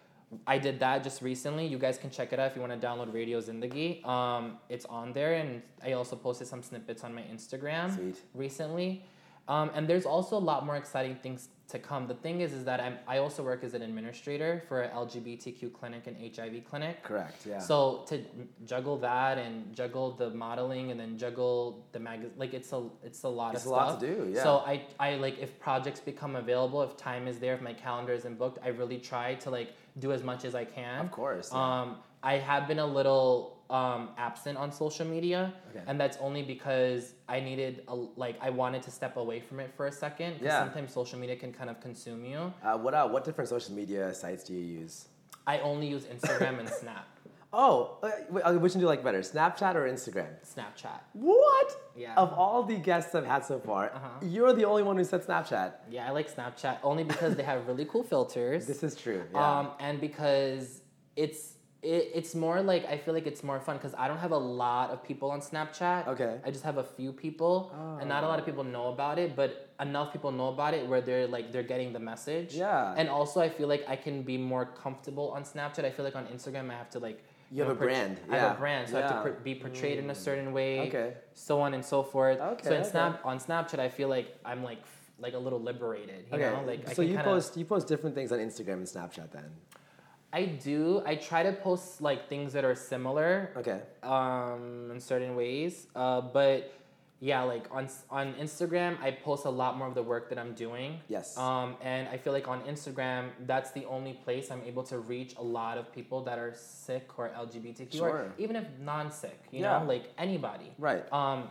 I did that just recently. You guys can check it out if you want to download Radio Zindagi. Um, it's on there, and I also posted some snippets on my Instagram Sweet. recently. Um, and there's also a lot more exciting things to come. The thing is, is that I'm, I also work as an administrator for an LGBTQ clinic and HIV clinic. Correct. Yeah. So to juggle that and juggle the modeling and then juggle the mag like it's a it's a lot It's of a stuff. lot to do, yeah. So I I like if projects become available, if time is there, if my calendar isn't booked, I really try to like do as much as I can. Of course, yeah. Um, I have been a little um, absent on social media, Okay. and that's only because I needed a, like I wanted to step away from it for a second. Yeah. Sometimes social media can kind of consume you. uh, what uh, what different social media sites do you use? I only use Instagram and Snap, <laughs> Oh, uh, uh, which one do you like better, Snapchat or Instagram? Snapchat. What? Yeah. Of all the guests I've had so far, Uh-huh. you're the only one who said Snapchat. Yeah, I like Snapchat only because they have really cool <laughs> filters. This is true. Yeah. Um, and because it's it, it's more like I feel like it's more fun because I don't have a lot of people on Snapchat. Okay. I just have a few people, and not a lot of people know about it, but enough people know about it where they're like they're getting the message. Yeah. And also, I feel like I can be more comfortable on Snapchat. I feel like on Instagram, I have to like. You have know, a brand, I have a brand, so I have Mm. to pr- be portrayed in a certain way. Okay. So on and so forth. Okay, So in okay. Snap on Snapchat, I feel like I'm like like a little liberated. You okay. know, like I so you kinda- post you post different things on Instagram and Snapchat then. I do. I try to post like things that are similar Okay. um, in certain ways. Uh, but yeah, like on on Instagram, I post a lot more of the work that I'm doing. Yes. Um, and I feel like on Instagram, that's the only place I'm able to reach a lot of people that are Sikh or LGBTQ, Sure. or even if non-Sikh. You Yeah. know, like anybody. Right. Um,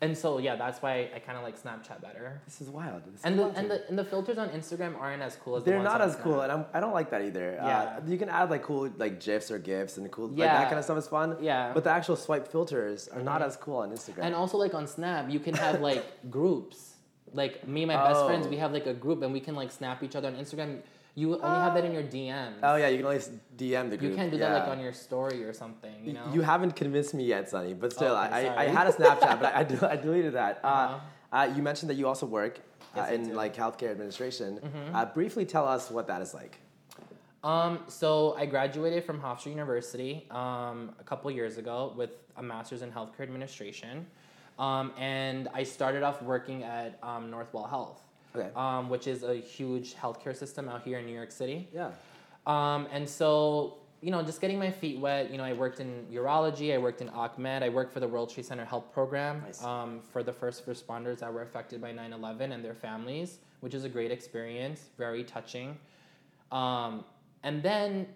and so yeah, that's why I kind of like Snapchat better. This is wild. This is And the wild and the and the filters on Instagram aren't as cool as the They're ones not as cool, and I'm, I don't like that either. Yeah. Uh, you can add like cool like gifs or gifs and cool like Yeah. that kind of stuff is fun. Yeah. Mm-hmm. But the actual swipe filters are not as cool on Instagram. And also like on Snap, you can have like <laughs> groups. Like me and my best friends, Oh. we have like a group and we can like snap each other on Instagram. You only have that in your DMs. oh yeah, you can only DM the group. You can't do yeah. that like on your story or something, you know? You haven't convinced me yet, Sunny. But still, Oh, okay, I, I, I had a Snapchat, but I, <laughs> del- I deleted that. Uh, Uh-huh. uh, you mentioned that you also work uh, Yes, I in do. Mm-hmm. like healthcare administration. Uh, briefly tell us what that is like. Um, so I graduated from Hofstra University um, a couple years ago with a master's in healthcare administration. Um, and I started off working at um, Northwell Health, Okay. um, which is a huge healthcare system out here in New York City. Yeah. Um, and so, you know, just getting my feet wet, you know, I worked in urology, I worked in ACMED, I worked for the World Trade Center Health Program Nice. um, for the first responders that were affected by 9 11 and their families, which is a great experience, very touching. Um, and then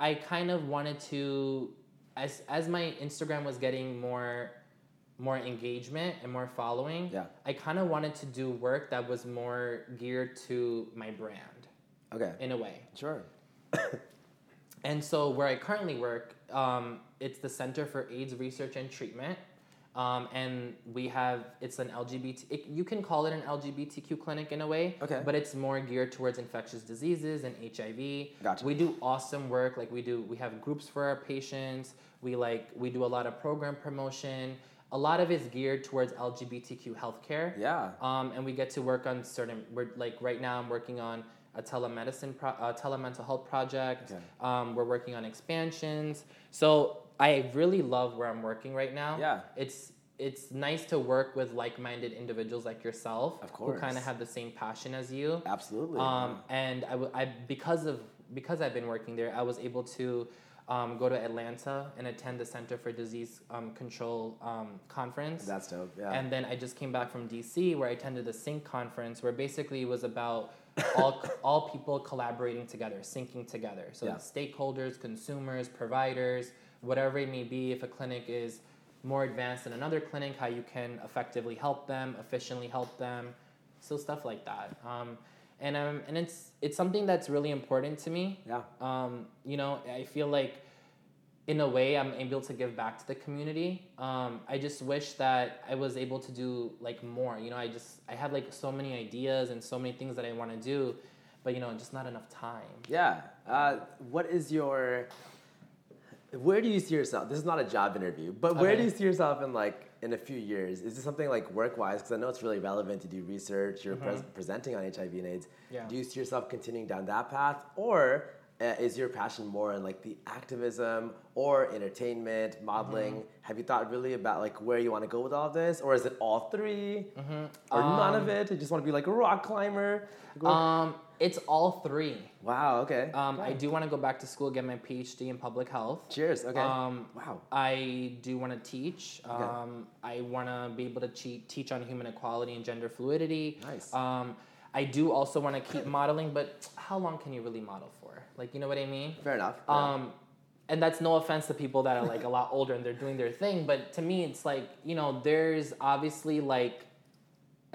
I kind of wanted to, as, as my Instagram was getting more more engagement and more following, Yeah. I kind of wanted to do work that was more geared to my brand Okay. in a way. Sure. <coughs> And so, where I currently work, um, it's the Center for AIDS Research and Treatment. Um, and we have, it's an LGBT, it, you can call it an LGBTQ clinic in a way, Okay. but it's more geared towards infectious diseases and HIV. Gotcha. We do awesome work. Like we do, we have groups for our patients. We like, we do a lot of program promotion. A lot of it's geared towards LGBTQ healthcare. Yeah. Um, and we get to work on certain. We're like right now. I'm working on a telemedicine, pro, a telemental health project. Okay. Um, we're working on expansions. So I really love where I'm working right now. Yeah. It's it's nice to work with like-minded individuals like yourself, Of course. who kind of have the same passion as you. Absolutely. Um, and I, w- I because of because I've been working there, I was able to um, go to Atlanta and attend the Center for Disease um, Control um, conference. That's dope. Yeah. And then I just came back from DC where I attended the Sync conference where basically it was about all, <laughs> all people collaborating together, syncing together. So Yeah. stakeholders, consumers, providers, whatever it may be, if a clinic is more advanced than another clinic, how you can effectively help them, efficiently help them, so stuff like that. And um, and it's it's something that's really important to me. yeah. Um, you know, I feel like in a way I'm able to give back to the community. Um, I just wish that I was able to do like more. You know, I just I have like so many ideas and so many things that I want to do, but you know, just not enough time. Yeah. Uh, what is your? Where do you see yourself? This is not a job interview, but where do you see yourself in like in a few years? Is this something like work wise? Because I know it's really relevant to do research. You're pres- presenting on HIV and AIDS. Mm-hmm. Yeah. Do you see yourself continuing down that path, or uh, is your passion more in like the activism or entertainment, modeling? Mm-hmm. Have you thought really about like where you want to go with all of this, or is it all 3 Mm-hmm. or none Um, of it? You just want to be like a rock climber? Um, it's all three. wow. Okay. Um, I do want to go back to school, get my PhD in public health. Cheers. Okay. Um, wow. I do want to teach. Um, I want to be able to che- teach on human equality and gender fluidity. Nice. Um, I do also want to keep modeling, but how long can you really model for? Like, you know what I mean? Fair enough. Yeah. Um, and that's no offense to people that are like a lot <laughs> older and they're doing their thing, but to me, it's like you know, there's obviously like,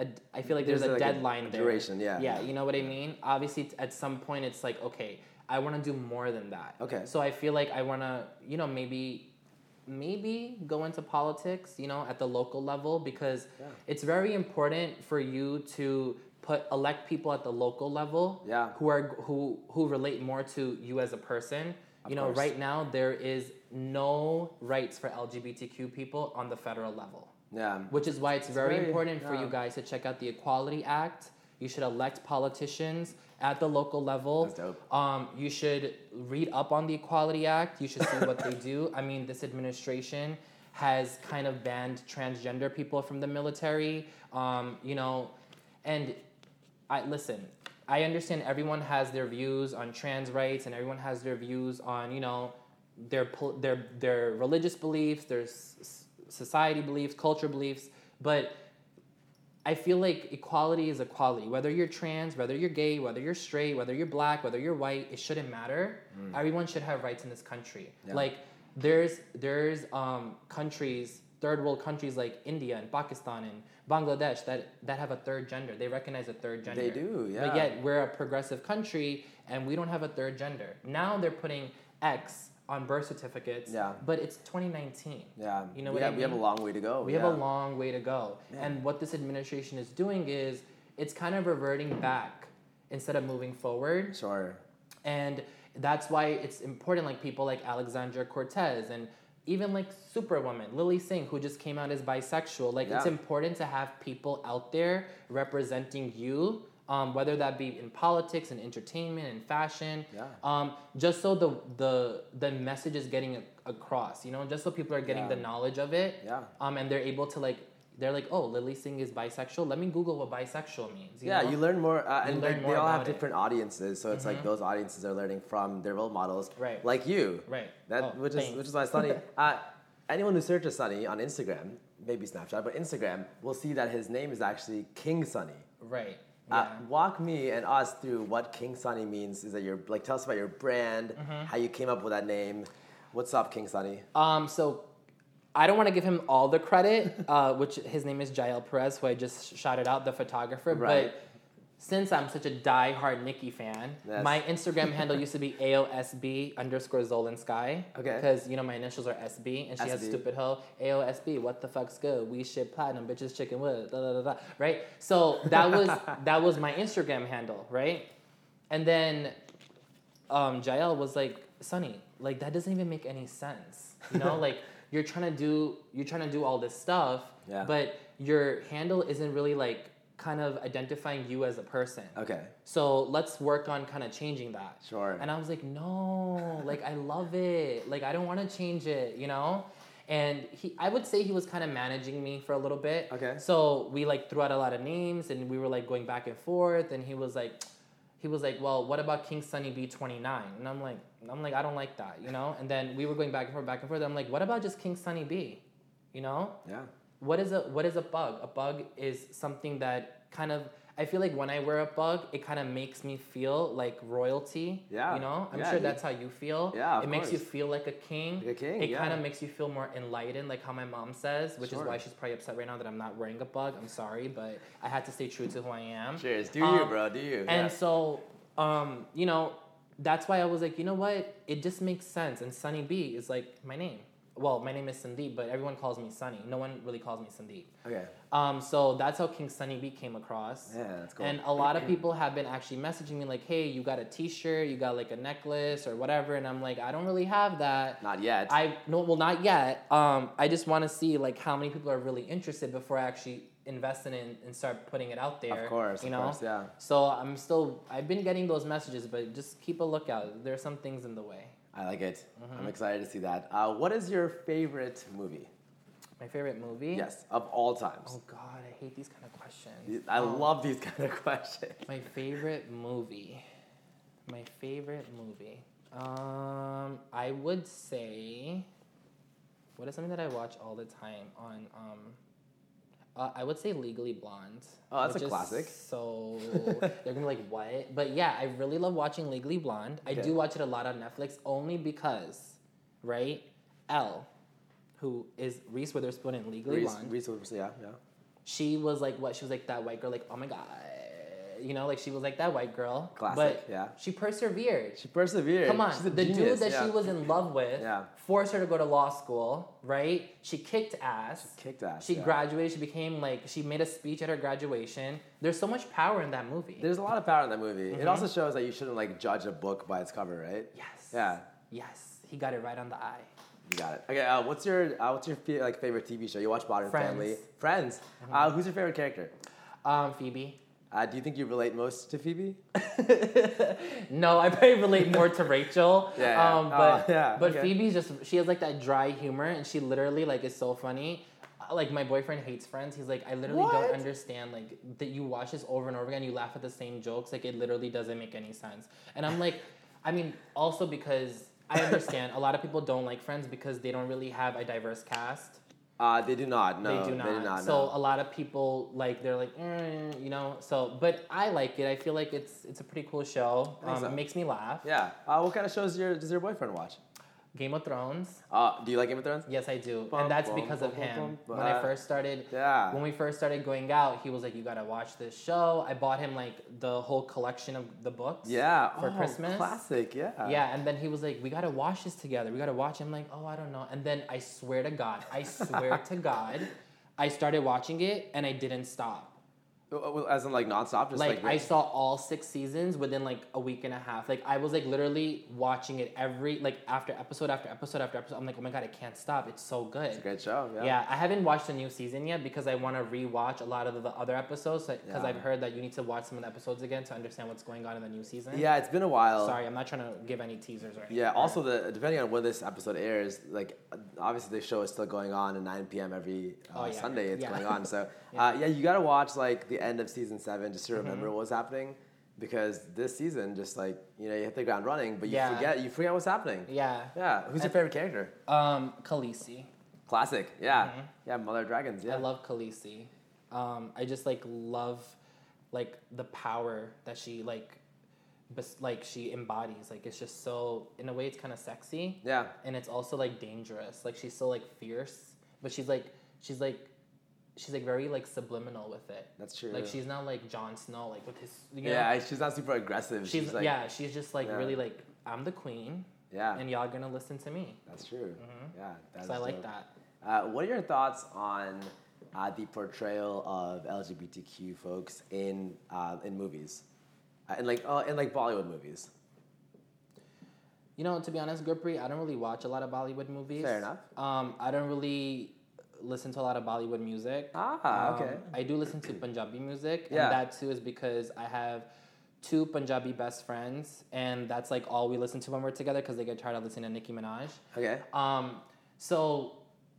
a, I feel like there's, There's a like a deadline there. duration, yeah. Yeah, you know what I mean. Obviously, at some point, it's like okay, I want to do more than that. Okay. So I feel like I want to, you know, maybe. Maybe go into politics, you know, at the local level because Yeah. it's very important for you to put elect people at the local level Yeah. who are who who relate more to you as a person. you know, course. right now there is no rights for LGBTQ people on the federal level, yeah. which is why it's, very, very- important for you guys to check out the Equality Act. You should elect politicians at the local level. That's dope. Um, you should read up on the Equality Act. You should see what they do. I mean, this administration has kind of banned transgender people from the military. Um, you know, and I listen. I understand everyone has their views on trans rights, and everyone has their views on you know their their their religious beliefs, their s- society beliefs, culture beliefs, but I feel like equality is equality. Whether you're trans, whether you're gay, whether you're straight, whether you're black, whether you're white, it shouldn't matter. Everyone should have rights in this country. Yeah. Like there's there's um, countries, third world countries like India and Pakistan and Bangladesh that that have a third gender. They recognize a third gender. They do, yeah. But yet we're a progressive country and we don't have a third gender. Now they're putting X on birth certificates. Yeah. But it's 2019. Yeah. You know we what I have, We have a long way to go. We yeah. have a long way to go. And what this administration is doing is it's kind of reverting back instead of moving forward. Sure. And that's why it's important, like people like Alexandra Cortez and even like Superwoman, Lilly Singh, who just came out as bisexual. Like it's important to have people out there representing you, um, whether that be in politics and entertainment and fashion. Yeah. Um, just so the the the message is getting a- across, you know, just so people are getting Yeah. the knowledge of it. Yeah. Um, and they're able to like, they're like, oh, Lilly Singh is bisexual. Let me Google what bisexual means. You yeah, know? you learn more, uh, You and learn like, more they all have about it. Mm-hmm. different audiences. So it's like those audiences are learning from their role models, Right. Like you, Right. That Oh, which is which is why Sunny. <laughs> uh, anyone who searches Sunny on Instagram, maybe Snapchat, but Instagram, will see that his name is actually King Sunny. Right. Uh, walk me and us through what King Sunny means. Is that your like? Tell us about your brand, Mm-hmm. how you came up with that name. What's up, King Sunny? Um, so I don't want to give him all the credit, uh, which his name is Jael Perez, who I just shouted out, the photographer. Right. But since I'm such a die-hard Nicki fan, my <laughs> Instagram handle used to be AOSB underscore Zolan Sky. Okay. Because, you know, my initials are SB, and she has SB. stupid hoe, AOSB, what the fuck's good? We shit platinum, bitches chicken wood, da da da da, right? So that was, <laughs> that was my Instagram handle, right? And then um, Jael was like, Sunny, like that doesn't even make any sense. You know, <laughs> like you're trying to do you're trying to do all this stuff, Yeah. but your handle isn't really like kind of identifying you as a person. Okay, So let's work on kind of changing that. Sure. And I was like, no, like I love it. Like I don't want to change it, you know? And he I would say he was kind of managing me for a little bit. Okay. So we like threw out a lot of names and we were like going back and forth and he was like he was like, "Well, what about King Sunny B29?" And I'm like, I'm like, I don't like that, you know? And then we were going back and forth back and forth. I'm like, "What about just King Sunny B?" You know? yeah, what is a what is a bug? A bug is something that kind of I feel like when I wear a bug, it kind of makes me feel like royalty. Yeah. You know? I'm Yeah, sure that's how you feel. Yeah, It makes you feel like a king. Like a king, It yeah. kind of makes you feel more enlightened, like how my mom says, which Sure. is why she's probably upset right now that I'm not wearing a bug. I'm sorry, but I had to stay true to who I am. cheers. Do you, Um, bro? Do you? And Yeah. so, um, you know, that's why I was like, you know what? It just makes sense. And Sunny B is like my name. Well, my name is Sundeep, but everyone calls me Sunny. No one really calls me Sundeep. okay, Um, so that's how King Sunny B came across. yeah, that's cool. And a lot of <clears throat> people have been actually messaging me like, "Hey, you got a T-shirt? You got like a necklace or whatever?" And I'm like, "I don't really have that. Not yet. I no, well, not yet. Um, I just want to see like how many people are really interested before I actually invest in it and start putting it out there. Of course, you of know. course, yeah. So I'm still. I've been getting those messages, but just keep a lookout. There are some things in the way. I like it. Mm-hmm. I'm excited to see that. Uh, what is your favorite movie? My favorite movie. Yes, of all times. Oh God, I hate these kind of questions. I Um, love these <laughs> kind of questions. My favorite movie. My favorite movie. Um, I would say. What is something that I watch all the time on? Um, uh, I would say Legally Blonde. Oh, that's a classic. So <laughs> they're gonna be like, what? But yeah, I really love watching Legally Blonde. I do watch it a lot on Netflix only because, right? Elle, who is Reese Witherspoon in Legally Reese, Blonde Reese Witherspoon, yeah, yeah. she was like what she was like that white girl like oh my god you know like she was like that white girl Classic, but yeah. she persevered She persevered. come on the genius, dude that yeah. she was in love with Yeah. forced her to go to law school right she kicked ass She kicked ass, she yeah. graduated she became like she made a speech at her graduation there's so much power in that movie There's a lot of power in that movie. Mm-hmm. It also shows that you shouldn't like judge a book by its cover, right? yes Yeah. yes he got it right on the eye You got it. Okay, uh, what's your uh, what's your like favorite TV show? You watch Modern Friends. Family. Friends. Uh, who's your favorite character? um phoebe Uh, do you think you relate most to Phoebe? <laughs> No, I probably relate more to Rachel. <laughs> Yeah, yeah. Um, but Oh, yeah, but okay. Phoebe's just she has like that dry humor, and she literally like is so funny. Uh, Like my boyfriend hates Friends. He's like, I literally What? don't understand like that you watch this over and over again. You laugh at the same jokes. Like it literally doesn't make any sense. And I'm like, I mean, also because I understand a lot of people don't like Friends because they don't really have a diverse cast. Uh, they do not. No, they do not. They do not. so no. a lot of people like they're like, mm, you know. So, but I like it. I feel like it's it's a pretty cool show. Um, so. It makes me laugh. yeah. Uh, what kind of shows your, does your boyfriend watch? Game of Thrones. Uh, do you like Game of Thrones? Yes, I do, Bum, and that's bum, because of him. bum, bum. When I first started, Yeah. when we first started going out, he was like, "You gotta watch this show." I bought him like the whole collection of the books. Yeah. For oh, Christmas? Classic. Yeah. Yeah, and then he was like, "We gotta watch this together. We gotta watch." it." I'm like, "Oh, I don't know." And then I swear to God, I swear <laughs> to God, I started watching it and I didn't stop. Uh, well, As in like nonstop, just like, like, I saw all six seasons within like a week and a half. Like I was like literally watching it every like after episode after episode after episode. I'm like, oh my god, I can't stop. It's so good. It's a great show. Yeah. Yeah, I haven't watched the new season yet because I want to rewatch a lot of the other episodes because Yeah. I've heard that you need to watch some of the episodes again to understand what's going on in the new season. Yeah, it's been a while. Sorry, I'm not trying to give any teasers or anything. Yeah. Also, the depending on when this episode airs, like uh, obviously the show is still going on at 9 p.m. every uh, Oh, yeah. Sunday. It's Yeah. going on. So <laughs> uh, yeah, you got to watch like the end of season seven just to remember Mm-hmm. what was happening, because this season just like you know you hit the ground running, but you Yeah. forget you forget what's happening. Yeah. Yeah. Who's your favorite character? Um, Khaleesi. Classic. Yeah. Yeah. Mother of Dragons. Yeah. Mm-hmm. I love Khaleesi. Um, I just like love like the power that she like, bes- like she embodies. Like it's just so in a way it's kind of sexy. Yeah. and it's also like dangerous. Like she's so like fierce, but she's like she's like she's like very like subliminal with it. That's true. Like she's not like Jon Snow, like with his you know? Yeah. She's not super aggressive. She's, She's, like yeah, she's just like Yeah. really like I'm the queen, yeah. and y'all gonna listen to me. That's true. Yeah. that so I is like that. Uh, what are your thoughts on uh, the portrayal of LGBTQ folks in uh, in movies, uh, in like uh, in like Bollywood movies? You know, to be honest, Gurpreet, I don't really watch a lot of Bollywood movies. Fair enough. Um, I don't really listen to a lot of Bollywood music. Ah, Um, okay. I do listen to Punjabi music, Yeah. and that too is because I have two Punjabi best friends, and that's like all we listen to when we're together because they get tired of listening to Nicki Minaj. Okay. Um, so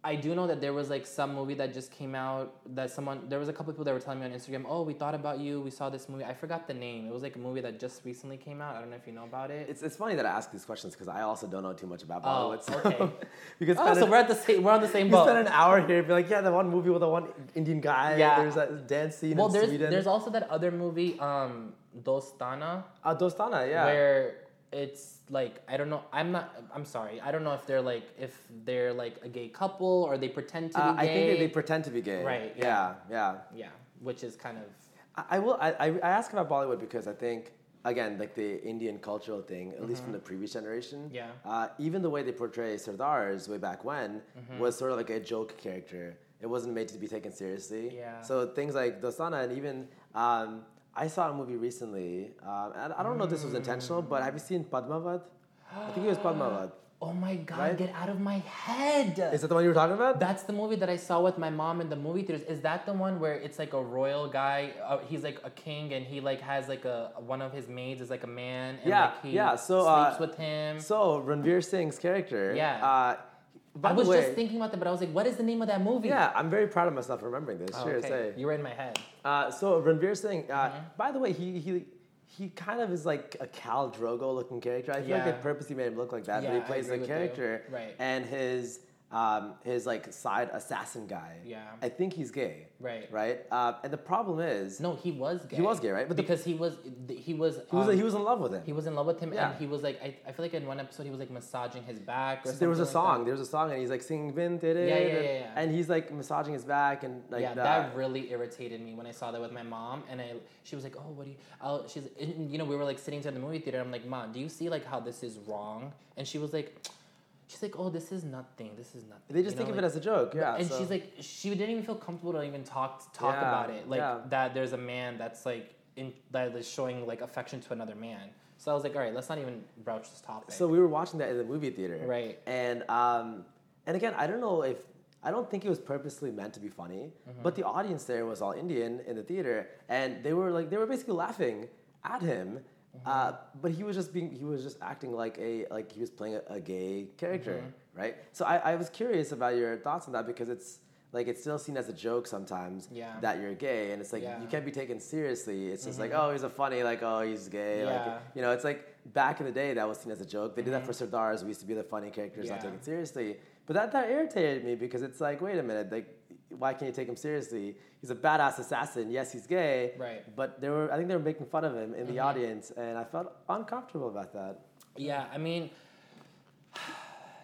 I do know that there was like some movie that just came out that someone there was a couple people that were telling me on Instagram, oh, we thought about you, we saw this movie. I forgot the name. It was like a movie that just recently came out. I don't know if you know about it. It's, it's funny that I ask these questions because I also don't know too much about Oh, Bollywood. so okay. <laughs> because oh, so we're at the same we're on the same you boat. spend an hour here, be like, yeah, the one movie with the one Indian guy. Yeah. There's that dance scene well, in there's Sweden. there's also that other movie, um, Dostana, uh, Dostana, yeah. where it's like I don't know. I'm not. I'm sorry. I don't know if they're like if they're like a gay couple or they pretend to be uh, gay. I think they, they pretend to be gay. Right, Yeah. Yeah. yeah, which is kind of I, I will. I, I ask about Bollywood because I think again, like the Indian cultural thing, at least from the previous generation. Mm-hmm. Yeah. Uh, even the way they portray Sardars way back when Mm-hmm. was sort of like a joke character. It wasn't made to be taken seriously. Yeah. So things like Dostana and even. Um, I saw a movie recently, um, and I don't know if this was intentional, but have you seen Padmaavat? I think it was Padmaavat. <gasps> Oh my god, Right? get out of my head. Is that the one you were talking about? That's the movie that I saw with my mom in the movie theaters. Is that the one where it's like a royal guy? Uh, he's like a king, and he like has like a one of his maids is like a man. And Yeah, like he yeah, so, sleeps uh, with him. so Ranveer Singh's character. Yeah. Uh, by I was way, just thinking about that, but I was like, what is the name of that movie? Yeah, I'm very proud of myself for remembering this. Oh, sure, okay. You were in my head. Uh, so Ranveer Singh, uh, Mm-hmm. by the way, he he he kind of is like a Khal Drogo looking character. I feel like they purposely made him look like that, Yeah, but he plays the character. Right. And his um, his like side assassin guy. Yeah. I think he's gay. Right. Right. Uh, and the problem is, No, he was gay. He was gay, right? But the- because he was he was he was um, he was in love with him. he was in love with him, Yeah. and he was like I, I feel like in one episode he was like massaging his back. Or there was a like song. There was a song, and he's like singing "Binte Dil," Yeah, yeah, and, yeah, yeah. and he's like massaging his back and like yeah, that. that really irritated me when I saw that with my mom, and I she was like, "Oh, what do you?" I'll, she's, and, you know, we were like sitting to the movie theater. I'm like, "Mom, do you see like how this is wrong?" And she was like, "She's like, oh, this is nothing. This is nothing." they just You think know, of like- it as a joke. Yeah. and so- she's like, she didn't even feel comfortable to even talk talk Yeah, about it, like yeah. that. There's a man that's like in that is showing like affection to another man. So I was like, all right, let's not even broach this topic. So we were watching that in the movie theater, Right. And um, and again, I don't know if I don't think it was purposely meant to be funny, Mm-hmm. but the audience there was all Indian in the theater, and they were like they were basically laughing at him. Mm-hmm. Uh, but he was just being he was just acting like a like he was playing a, a gay character, Mm-hmm. right? So I, I was curious about your thoughts on that because it's like it's still seen as a joke sometimes Yeah. that you're gay, and it's like Yeah. Mm-hmm. you can't be taken seriously. It's just like oh he's a funny like oh he's gay, like Yeah. you know it's like back in the day that was seen as a joke. They did that for Sardars. We used to be the funny characters, not Mm-hmm. Taken seriously. But that that irritated me because it's like wait a minute, like why can't you take him seriously? He's a badass assassin. Yes, he's gay. Right. Mm-hmm. But they were I think they were making fun of him in the audience, and I felt uncomfortable about that. Yeah, I mean,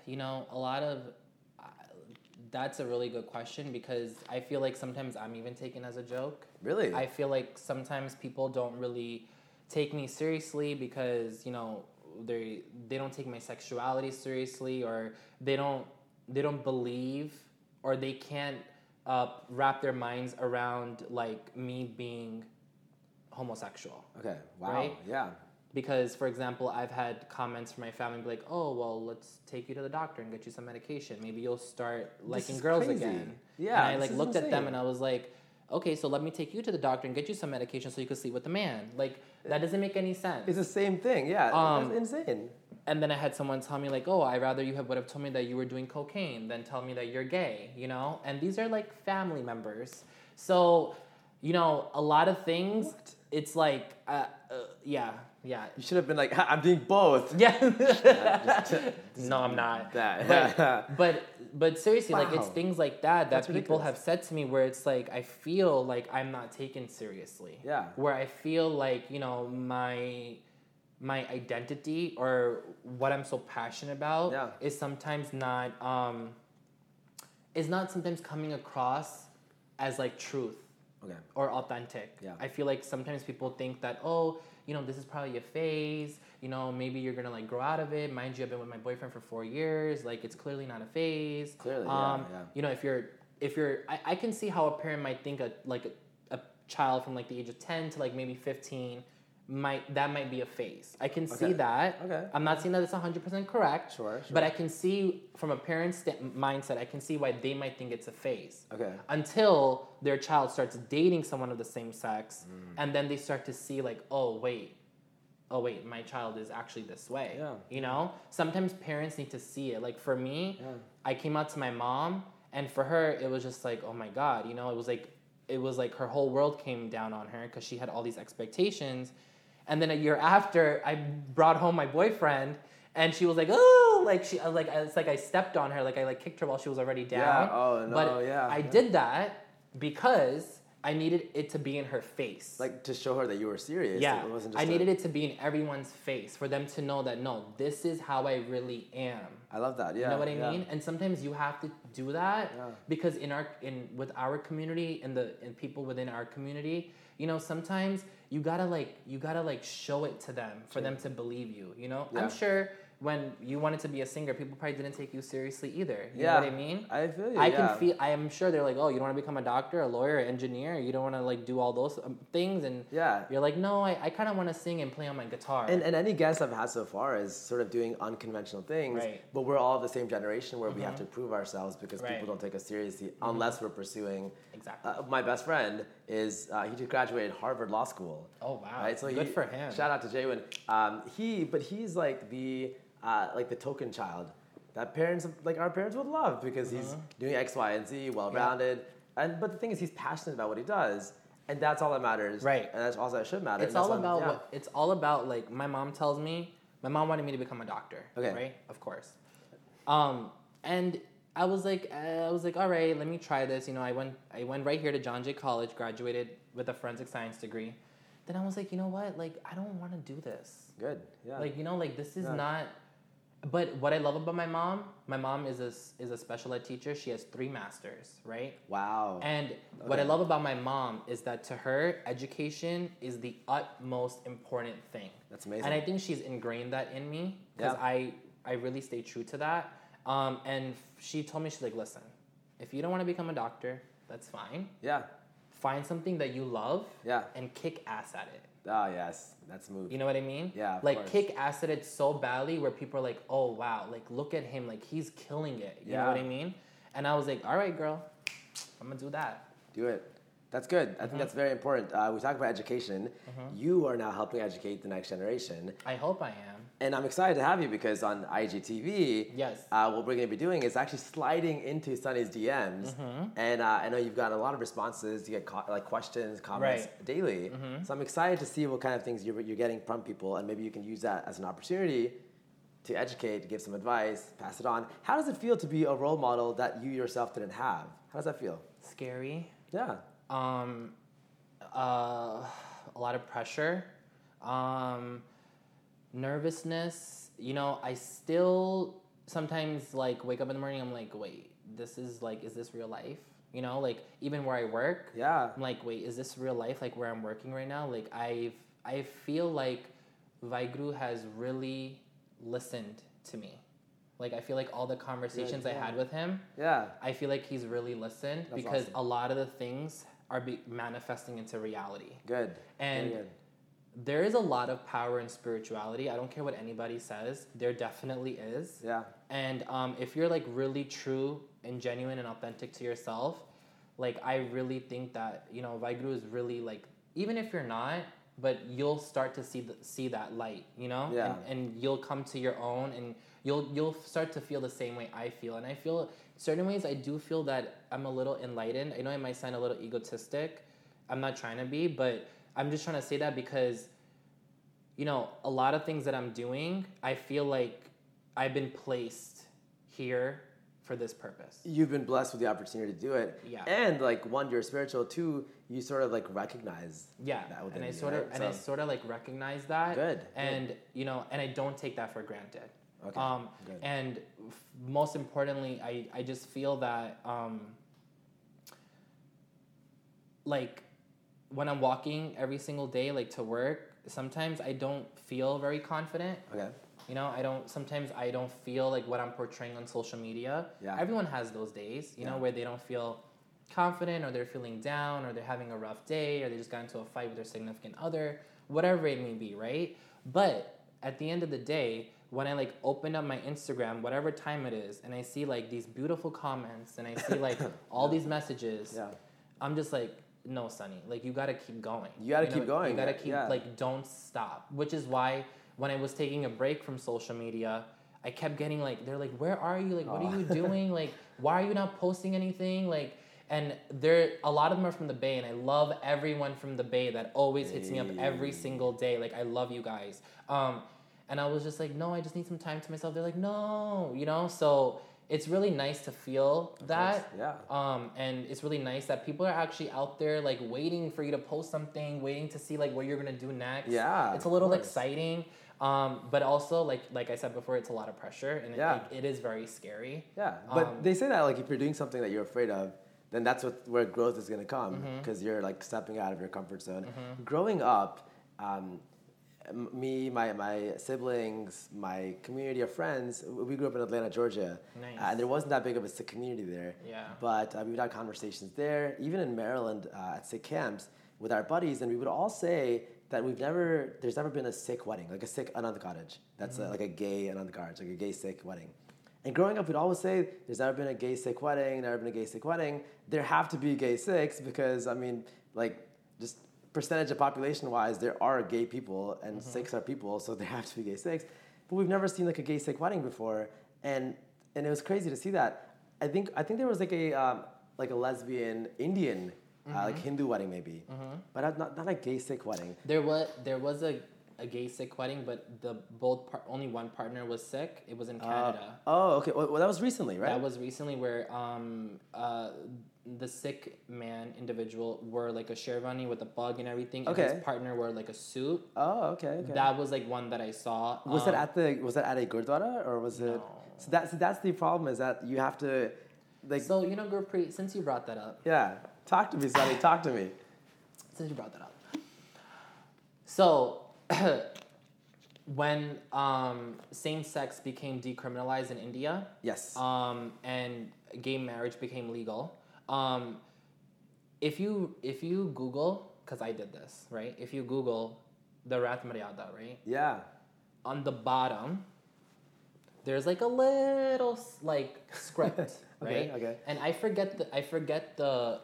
you know, a lot of uh, that's a really good question because I feel like sometimes I'm even taken as a joke. Really? I feel like sometimes people don't really take me seriously because you know they they don't take my sexuality seriously or they don't they don't believe or they can't uh, wrap their minds around like me being homosexual Okay. Wow. Right? Yeah. because for example i've had comments from my family be like oh well let's take you to the doctor and get you some medication maybe you'll start liking girls crazy. again Yeah, and i like looked at them and i was like okay so let me take you to the doctor and get you some medication so you can sleep with the man like that doesn't make any sense It's the same thing. Yeah. Um, insane. And then I had someone tell me like, "Oh, I rather you have would have told me that you were doing cocaine than tell me that you're gay," you know. And these are like family members, so you know a lot of things. What? It's like, uh, uh, yeah, yeah, You should have been like, I'm doing both. <laughs> yeah. no, I'm not. <laughs> That. But, but but seriously, like it's things like that that That's people ridiculous. have said to me where it's like I feel like I'm not taken seriously. Yeah. Where I feel like you know my my identity or what I'm so passionate about Yeah. is sometimes not um is not sometimes coming across as like truth okay. or authentic. Yeah. I feel like sometimes people think that, oh, you know, this is probably a phase. You know, maybe you're gonna like grow out of it. Mind you, I've been with my boyfriend for four years. Like, it's clearly not a phase. Clearly, yeah, um, yeah. You know, if you're, if you're, I, I can see how a parent might think a like a, a child from like the age of ten to like maybe fifteen might that might be a phase. I can see that. Okay. I'm not saying that it's hundred percent correct. Sure, sure. But. I can see from a parent's st- mindset, I can see why they might think it's a phase Okay. until their child starts dating someone of the same sex Mm. and then they start to see like oh wait oh wait my child is actually this way Yeah. you know sometimes parents need to see it like for me Yeah. i came out to my mom and for her it was just like oh my god you know it was like it was like her whole world came down on her because she had all these expectations and then a year after i brought home my boyfriend and she was like oh like she uh, like it's like i stepped on her like i like kicked her while she was already down Yeah. Oh, no, but yeah, I yeah. did that because I needed it to be in her face. Like to show her that you were serious. yeah, It wasn't just I a- needed it to be in everyone's face for them to know that no, this is how I really am. I love that. Yeah. you know what I yeah. mean? And sometimes you have to do that Yeah. because in our in with our community and the and people within our community, you know, sometimes you gotta like you gotta like show it to them for them to believe you. You know, Yeah. I'm sure when you wanted to be a singer, people probably didn't take you seriously either. You Yeah, know what I mean? I feel you, I yeah. can feel. I am sure they're like, oh, you don't want to become a doctor, a lawyer, an engineer. You don't want to like do all those um, things, and Yeah. you're like, no, I, I kind of want to sing and play on my guitar. And, and any guest I've had so far is sort of doing unconventional things, Right. Mm-hmm. but we're all the same generation where we have to prove ourselves because Right. Mm-hmm. people don't take us seriously unless we're pursuing. Exactly. Uh, my best friend is uh, he just graduated Harvard Law School. Oh, wow. Right, so Good he- for him. Shout out to Jaywin. Um, he, but he's like the uh, like the token child that parents like our parents would love because he's Mm-hmm. doing X, Y, and Z, well rounded. And but the thing is, he's passionate about what he does. And that's all that matters, Right. And that's also that should matter. it's all about yeah. what it's all about like my mom tells me my mom wanted me to become a doctor Okay. right of course um and i was like uh, i was like all right let me try this you know i went i went right here to john jay college graduated with a forensic science degree then i was like you know what like i don't want to do this Good. Yeah. like you know like this is Yeah. not but what i love about my mom my mom is a is a special ed teacher she has three masters right wow. and what I love about my mom is that to her, education is the utmost important thing. That's amazing. And I think she's ingrained that in me because Yeah. I, I really stay true to that. Um, and she told me, she's like, listen, if you don't want to become a doctor, that's fine. yeah. Find something that you love Yeah. and kick ass at it. Oh yes, that's smooth. You know what I mean? Yeah, like course. kick ass at it so badly where people are like, oh wow, like look at him, like he's killing it. You know what I mean? And I was like, all right, girl, I'm gonna do that. Do it. That's good. I Mm-hmm. think that's very important. Uh, we talk about education. You are now helping educate the next generation, I hope I am. And I'm excited to have you because on IGTV, Yes. uh, what we're going to be doing is actually sliding into Sunny's DMs, Mm-hmm. and uh, I know you've gotten a lot of responses. You get co- like questions, comments Right. daily. Mm-hmm. So I'm excited to see what kind of things you're, you're getting from people, and maybe you can use that as an opportunity to educate, to give some advice, pass it on. How does it feel to be a role model that you yourself didn't have? How does that feel? Scary. Yeah. um, uh, a lot of pressure, um, nervousness. You know, I still sometimes like wake up in the morning. I'm like, wait, this is like, is this real life? You know, like even where I work, Yeah. I'm like, wait, is this real life? Like where I'm working right now? Like I've I feel like Vaheguru has really listened to me. Like I feel like all the conversations I yeah. had with him, Yeah. I feel like he's really listened That's because awesome. a lot of the things are be- manifesting into reality. Good. And good. There is a lot of power in spirituality. I don't care what anybody says, there definitely is. Yeah. And um, if you're like really true and genuine and authentic to yourself, like I really think that you know Vaheguru is really like even if you're not, but you'll start to see the, see that light, you know, Yeah. and, and you'll come to your own, and you'll you'll start to feel the same way I feel, and I feel certain ways I do feel that I'm a little enlightened. I know I might sound a little egotistic. I'm not trying to be, but I'm just trying to say that because you know, a lot of things that I'm doing, I feel like I've been placed here for this purpose. You've been blessed with the opportunity to do it. Yeah. And like one, you're spiritual. Two, you sort of like recognize. Yeah, that within and I you, sort of right? and I sort of like recognize that. Good, good. And you know, and I don't take that for granted. Okay, Um, good. and f- most importantly, I I just feel that um, like when I'm walking every single day, like to work, sometimes I don't feel very confident. Okay. You know, I don't. Sometimes I don't feel like what I'm portraying on social media. Yeah. Everyone has those days, you know, where they don't feel confident, or they're feeling down, or they're having a rough day, or they just got into a fight with their significant other, whatever it may be, right? But at the end of the day, when I like open up my Instagram, whatever time it is, and I see like these beautiful comments, and I see like <laughs> all these messages, Yeah. I'm just like, no, Sunny, like you gotta keep going. You gotta know, keep going, You gotta keep yeah. like don't stop. Which is why when I was taking a break from social media, I kept getting like they're like, where are you? Like, what are you <laughs> doing? Like, why are you not posting anything? Like, and there a lot of them are from the Bay, and I love everyone from the Bay that always hits me up every single day. Like, I love you guys. Um, and I was just like, no, I just need some time to myself. They're like, no, you know. So it's really nice to feel that. Yeah. Um, and it's really nice that people are actually out there like waiting for you to post something, waiting to see like what you're gonna do next. Yeah, it's a little exciting, um, but also like like I said before, it's a lot of pressure and Yeah. it, it is very scary. Yeah. But Um, they say that like if you're doing something that you're afraid of, then that's what where growth is to come Mm-hmm. because you're like stepping out of your comfort zone. Growing up. Um, me, my, my siblings, my community of friends, we grew up in Atlanta, Georgia. Nice. Uh, and there wasn't that big of a community there. Yeah. But uh, we would have conversations there, even in Maryland uh, at Sikh camps with our buddies, and we would all say that we've never, there's never been a Sikh wedding, like a Sikh Anand Karaj. That's a, like a gay Anand Karaj, like a gay Sikh wedding. And growing up, we'd always say, there's never been a gay Sikh wedding, never been a gay Sikh wedding. There have to be gay Sikhs because, I mean, like, just percentage of population wise, there are gay people and Sikhs are people, so there have to be gay Sikhs. But we've never seen like a gay Sikh wedding before, and and it was crazy to see that. I think I think there was like a um, like a lesbian Indian uh, like Hindu wedding maybe, but not- not a gay Sikh wedding. There was there was a, a gay Sikh wedding, but the both par- only one partner was Sikh. It was in Canada. Oh, okay. Well, well, that was recently, right? That was recently where um uh the Sikh man individual wore like a sherwani with a bug and everything. And Okay. his partner wore like a suit. oh, okay. okay. That was like one that I saw. was um, that at the was that at a gurdwara or was it? So that's that's the problem is that you have to, like, So you know, Gurpreet, since you brought that up, yeah. Talk to me, Sunny. Talk to me. since you brought that up. So, <clears throat> when um, same sex became decriminalized in India, Yes. um, and gay marriage became legal, um, if you if you Google, because I did this right, if you Google the Rehat Maryada, right, yeah. on the bottom, there's like a little like script, <laughs> Okay, right? okay. And I forget the I forget the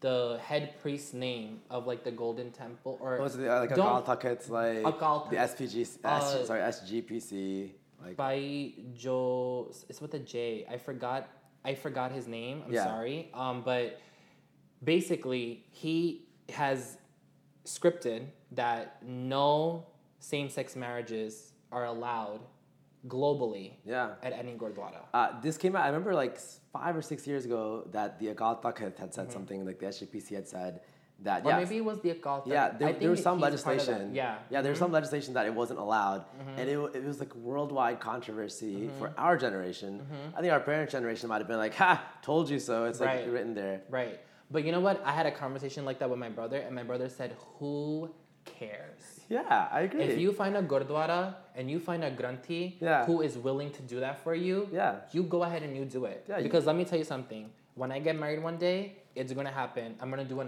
the head priest's name of like the Golden Temple or What was it uh, like like the. SPG, S, Uh, sorry, SGPC, like by Joe. It's with a J. I forgot. I forgot his name. I'm Yeah. sorry. Um, but basically, he has scripted that no same-sex marriages are allowed globally yeah. at any gurdwara. Uh, this came out. I remember like five or six years ago that the Takht had said something like the SGPC had said that. Mm-hmm. Or yeah, maybe it was the Akal. Yeah, there, there was some he's part of that. legislation. Yeah. Mm-hmm. yeah, there was some legislation that it wasn't allowed, and it, it was like worldwide controversy Mm-hmm. for our generation. I think our parents' generation might have been like, "Ha, told you so." It's like Right. written there. Right. But you know what? I had a conversation like that with my brother, and my brother said, Who cares? Yeah, I agree. If you find a gurdwara and you find a granthi Yeah. who is willing to do that for you, Yeah. you go ahead and you do it. Yeah, you- because let me tell you something. When I get married one day, it's gonna happen. I'm gonna do a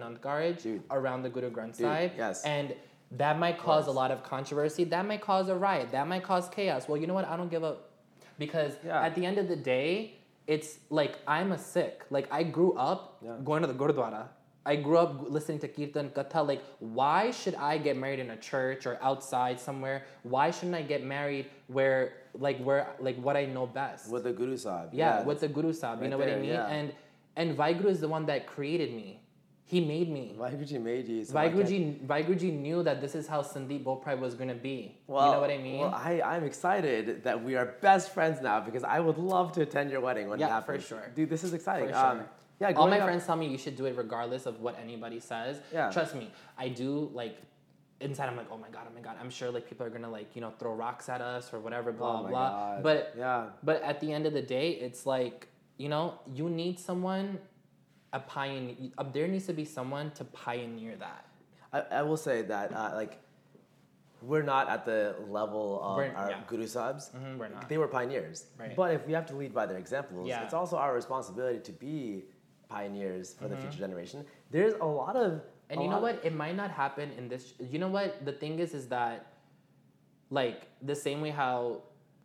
Dude. around the Guru Granth Sahib. yes. And that might cause a lot of controversy. That might cause a riot. That might cause chaos. Well, you know what? I don't give a because Yeah. at the end of the day, it's like I'm a Sikh. Like I grew up Yeah. going to the Gurdwara. I grew up listening to Kirtan Katha. Like, why should I get married in a church or outside somewhere? Why shouldn't I get married where, like, where, like, what I know best? with the Guru Sahib. yeah, with the Guru Sahib. You right know what I mean? yeah. And and Vaheguru is the one that created me. He made me. Vaheguruji made you. So Vaheguruji, Vaheguruji knew that this is how Sundeep Boparai was gonna be. Well, you know what I mean? Well, I, I'm excited that we are best friends now because I would love to attend your wedding when it Yeah, for happens. sure. Dude, this is exciting. For Um, sure. yeah, All my up- friends tell me you should do it regardless of what anybody says. Yeah. Trust me, I do like inside I'm like, oh my god, oh my god. I'm sure like people are gonna like, you know, throw rocks at us or whatever, blah Oh my blah. God. But yeah. but at the end of the day, it's like, you know, you need someone a pioneer uh, there needs to be someone to pioneer that. I, I will say that uh, like we're not at the level of We're- our yeah. guru subs. Mhm, we're not. They were pioneers. Right. But if we have to lead by their examples, Yeah. it's also our responsibility to be pioneers for the Mm-hmm. future generation. There's a lot of And you know what? It might not happen in this. You know what? The thing is, is that, like, the same way how,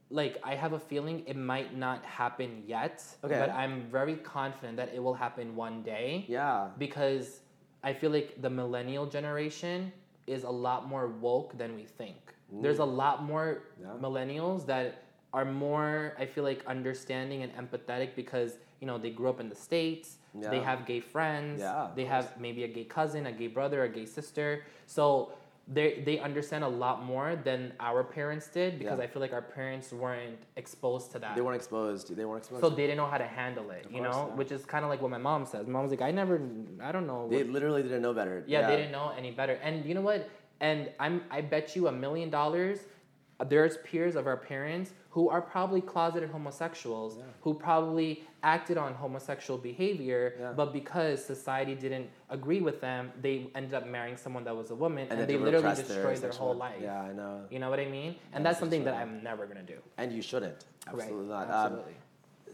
like, I have a feeling it might not happen yet. Okay. But I'm very confident that it will happen one day. Yeah. Because I feel like the millennial generation is a lot more woke than we think. There's a lot more Yeah. millennials that are more, I feel like, understanding and empathetic because, you know, they grew up in the States, they have gay friends, Yeah, they have maybe a gay cousin, a gay brother, a gay sister. So they they understand a lot more than our parents did because Yeah. I feel like our parents weren't exposed to that. They weren't exposed. They weren't exposed. so they didn't know how to handle it, you course, know, yeah. which is kind of like what my mom says. Mom's like, I never, I don't know. they what- literally didn't know better. yeah, they didn't know any better. And you know what? And I'm, I bet you a million dollars, there's peers of our parents who are probably closeted homosexuals yeah. who probably acted on homosexual behavior, yeah. but because society didn't agree with them, they ended up marrying someone that was a woman, and, and they literally destroyed their, their whole life. Yeah, I know. You know what I mean? And that's, that's something that I'm never gonna do. And you shouldn't. Absolutely right. not. Absolutely. Um,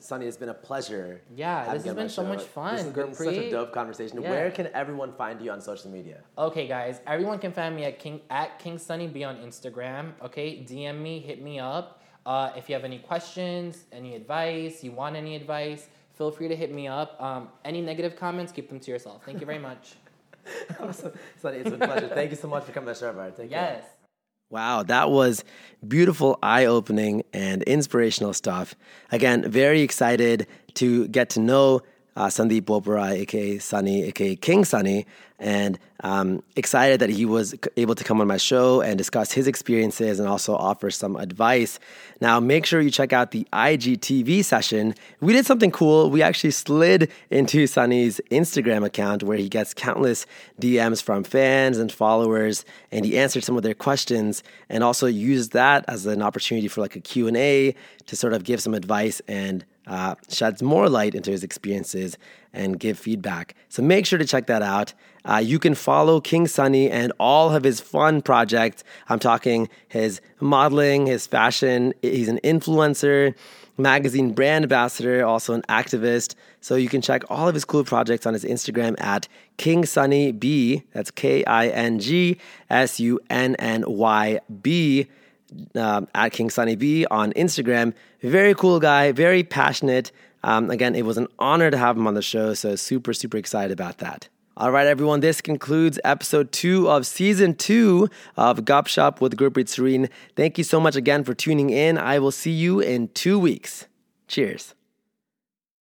Sunny, it's been a pleasure. Yeah, this has been so much fun. This has been such a dope conversation. Yeah. Where can everyone find you on social media? Okay, guys, everyone can find me at King at King Sunny B on Instagram. Okay, DM me, hit me up. Uh, if you have any questions, any advice, you want any advice, feel free to hit me up. Um, any negative comments, keep them to yourself. Thank you very much. <laughs> awesome. Sunny, it's been a pleasure. Thank you so much for coming to the show. Thank yes. You. Wow, that was beautiful, eye opening, and inspirational stuff. Again, very excited to get to know uh, Sundeep Boparai, aka Sunny, aka King Sunny, and um, excited that he was able to come on my show and discuss his experiences and also offer some advice. Now, make sure you check out the IGTV session. We did something cool. We actually slid into Sunny's Instagram account where he gets countless DMs from fans and followers, and he answered some of their questions and also used that as an opportunity for like a Q&A to sort of give some advice and uh, sheds more light into his experiences and give feedback. So make sure to check that out. Uh, you can follow King Sunny and all of his fun projects. I'm talking his modeling, his fashion. He's an influencer, magazine brand ambassador, also an activist. So you can check all of his cool projects on his Instagram at King Sunny B. That's K I N G S U N N Y B uh, at King Sunny B on Instagram. Very cool guy, very passionate. Um, again, it was an honor to have him on the show, so super, super excited about that. All right, everyone, this concludes episode two of season two of Gup Shup with Gurpreet Serene. Thank you so much again for tuning in. I will see you in two weeks. Cheers.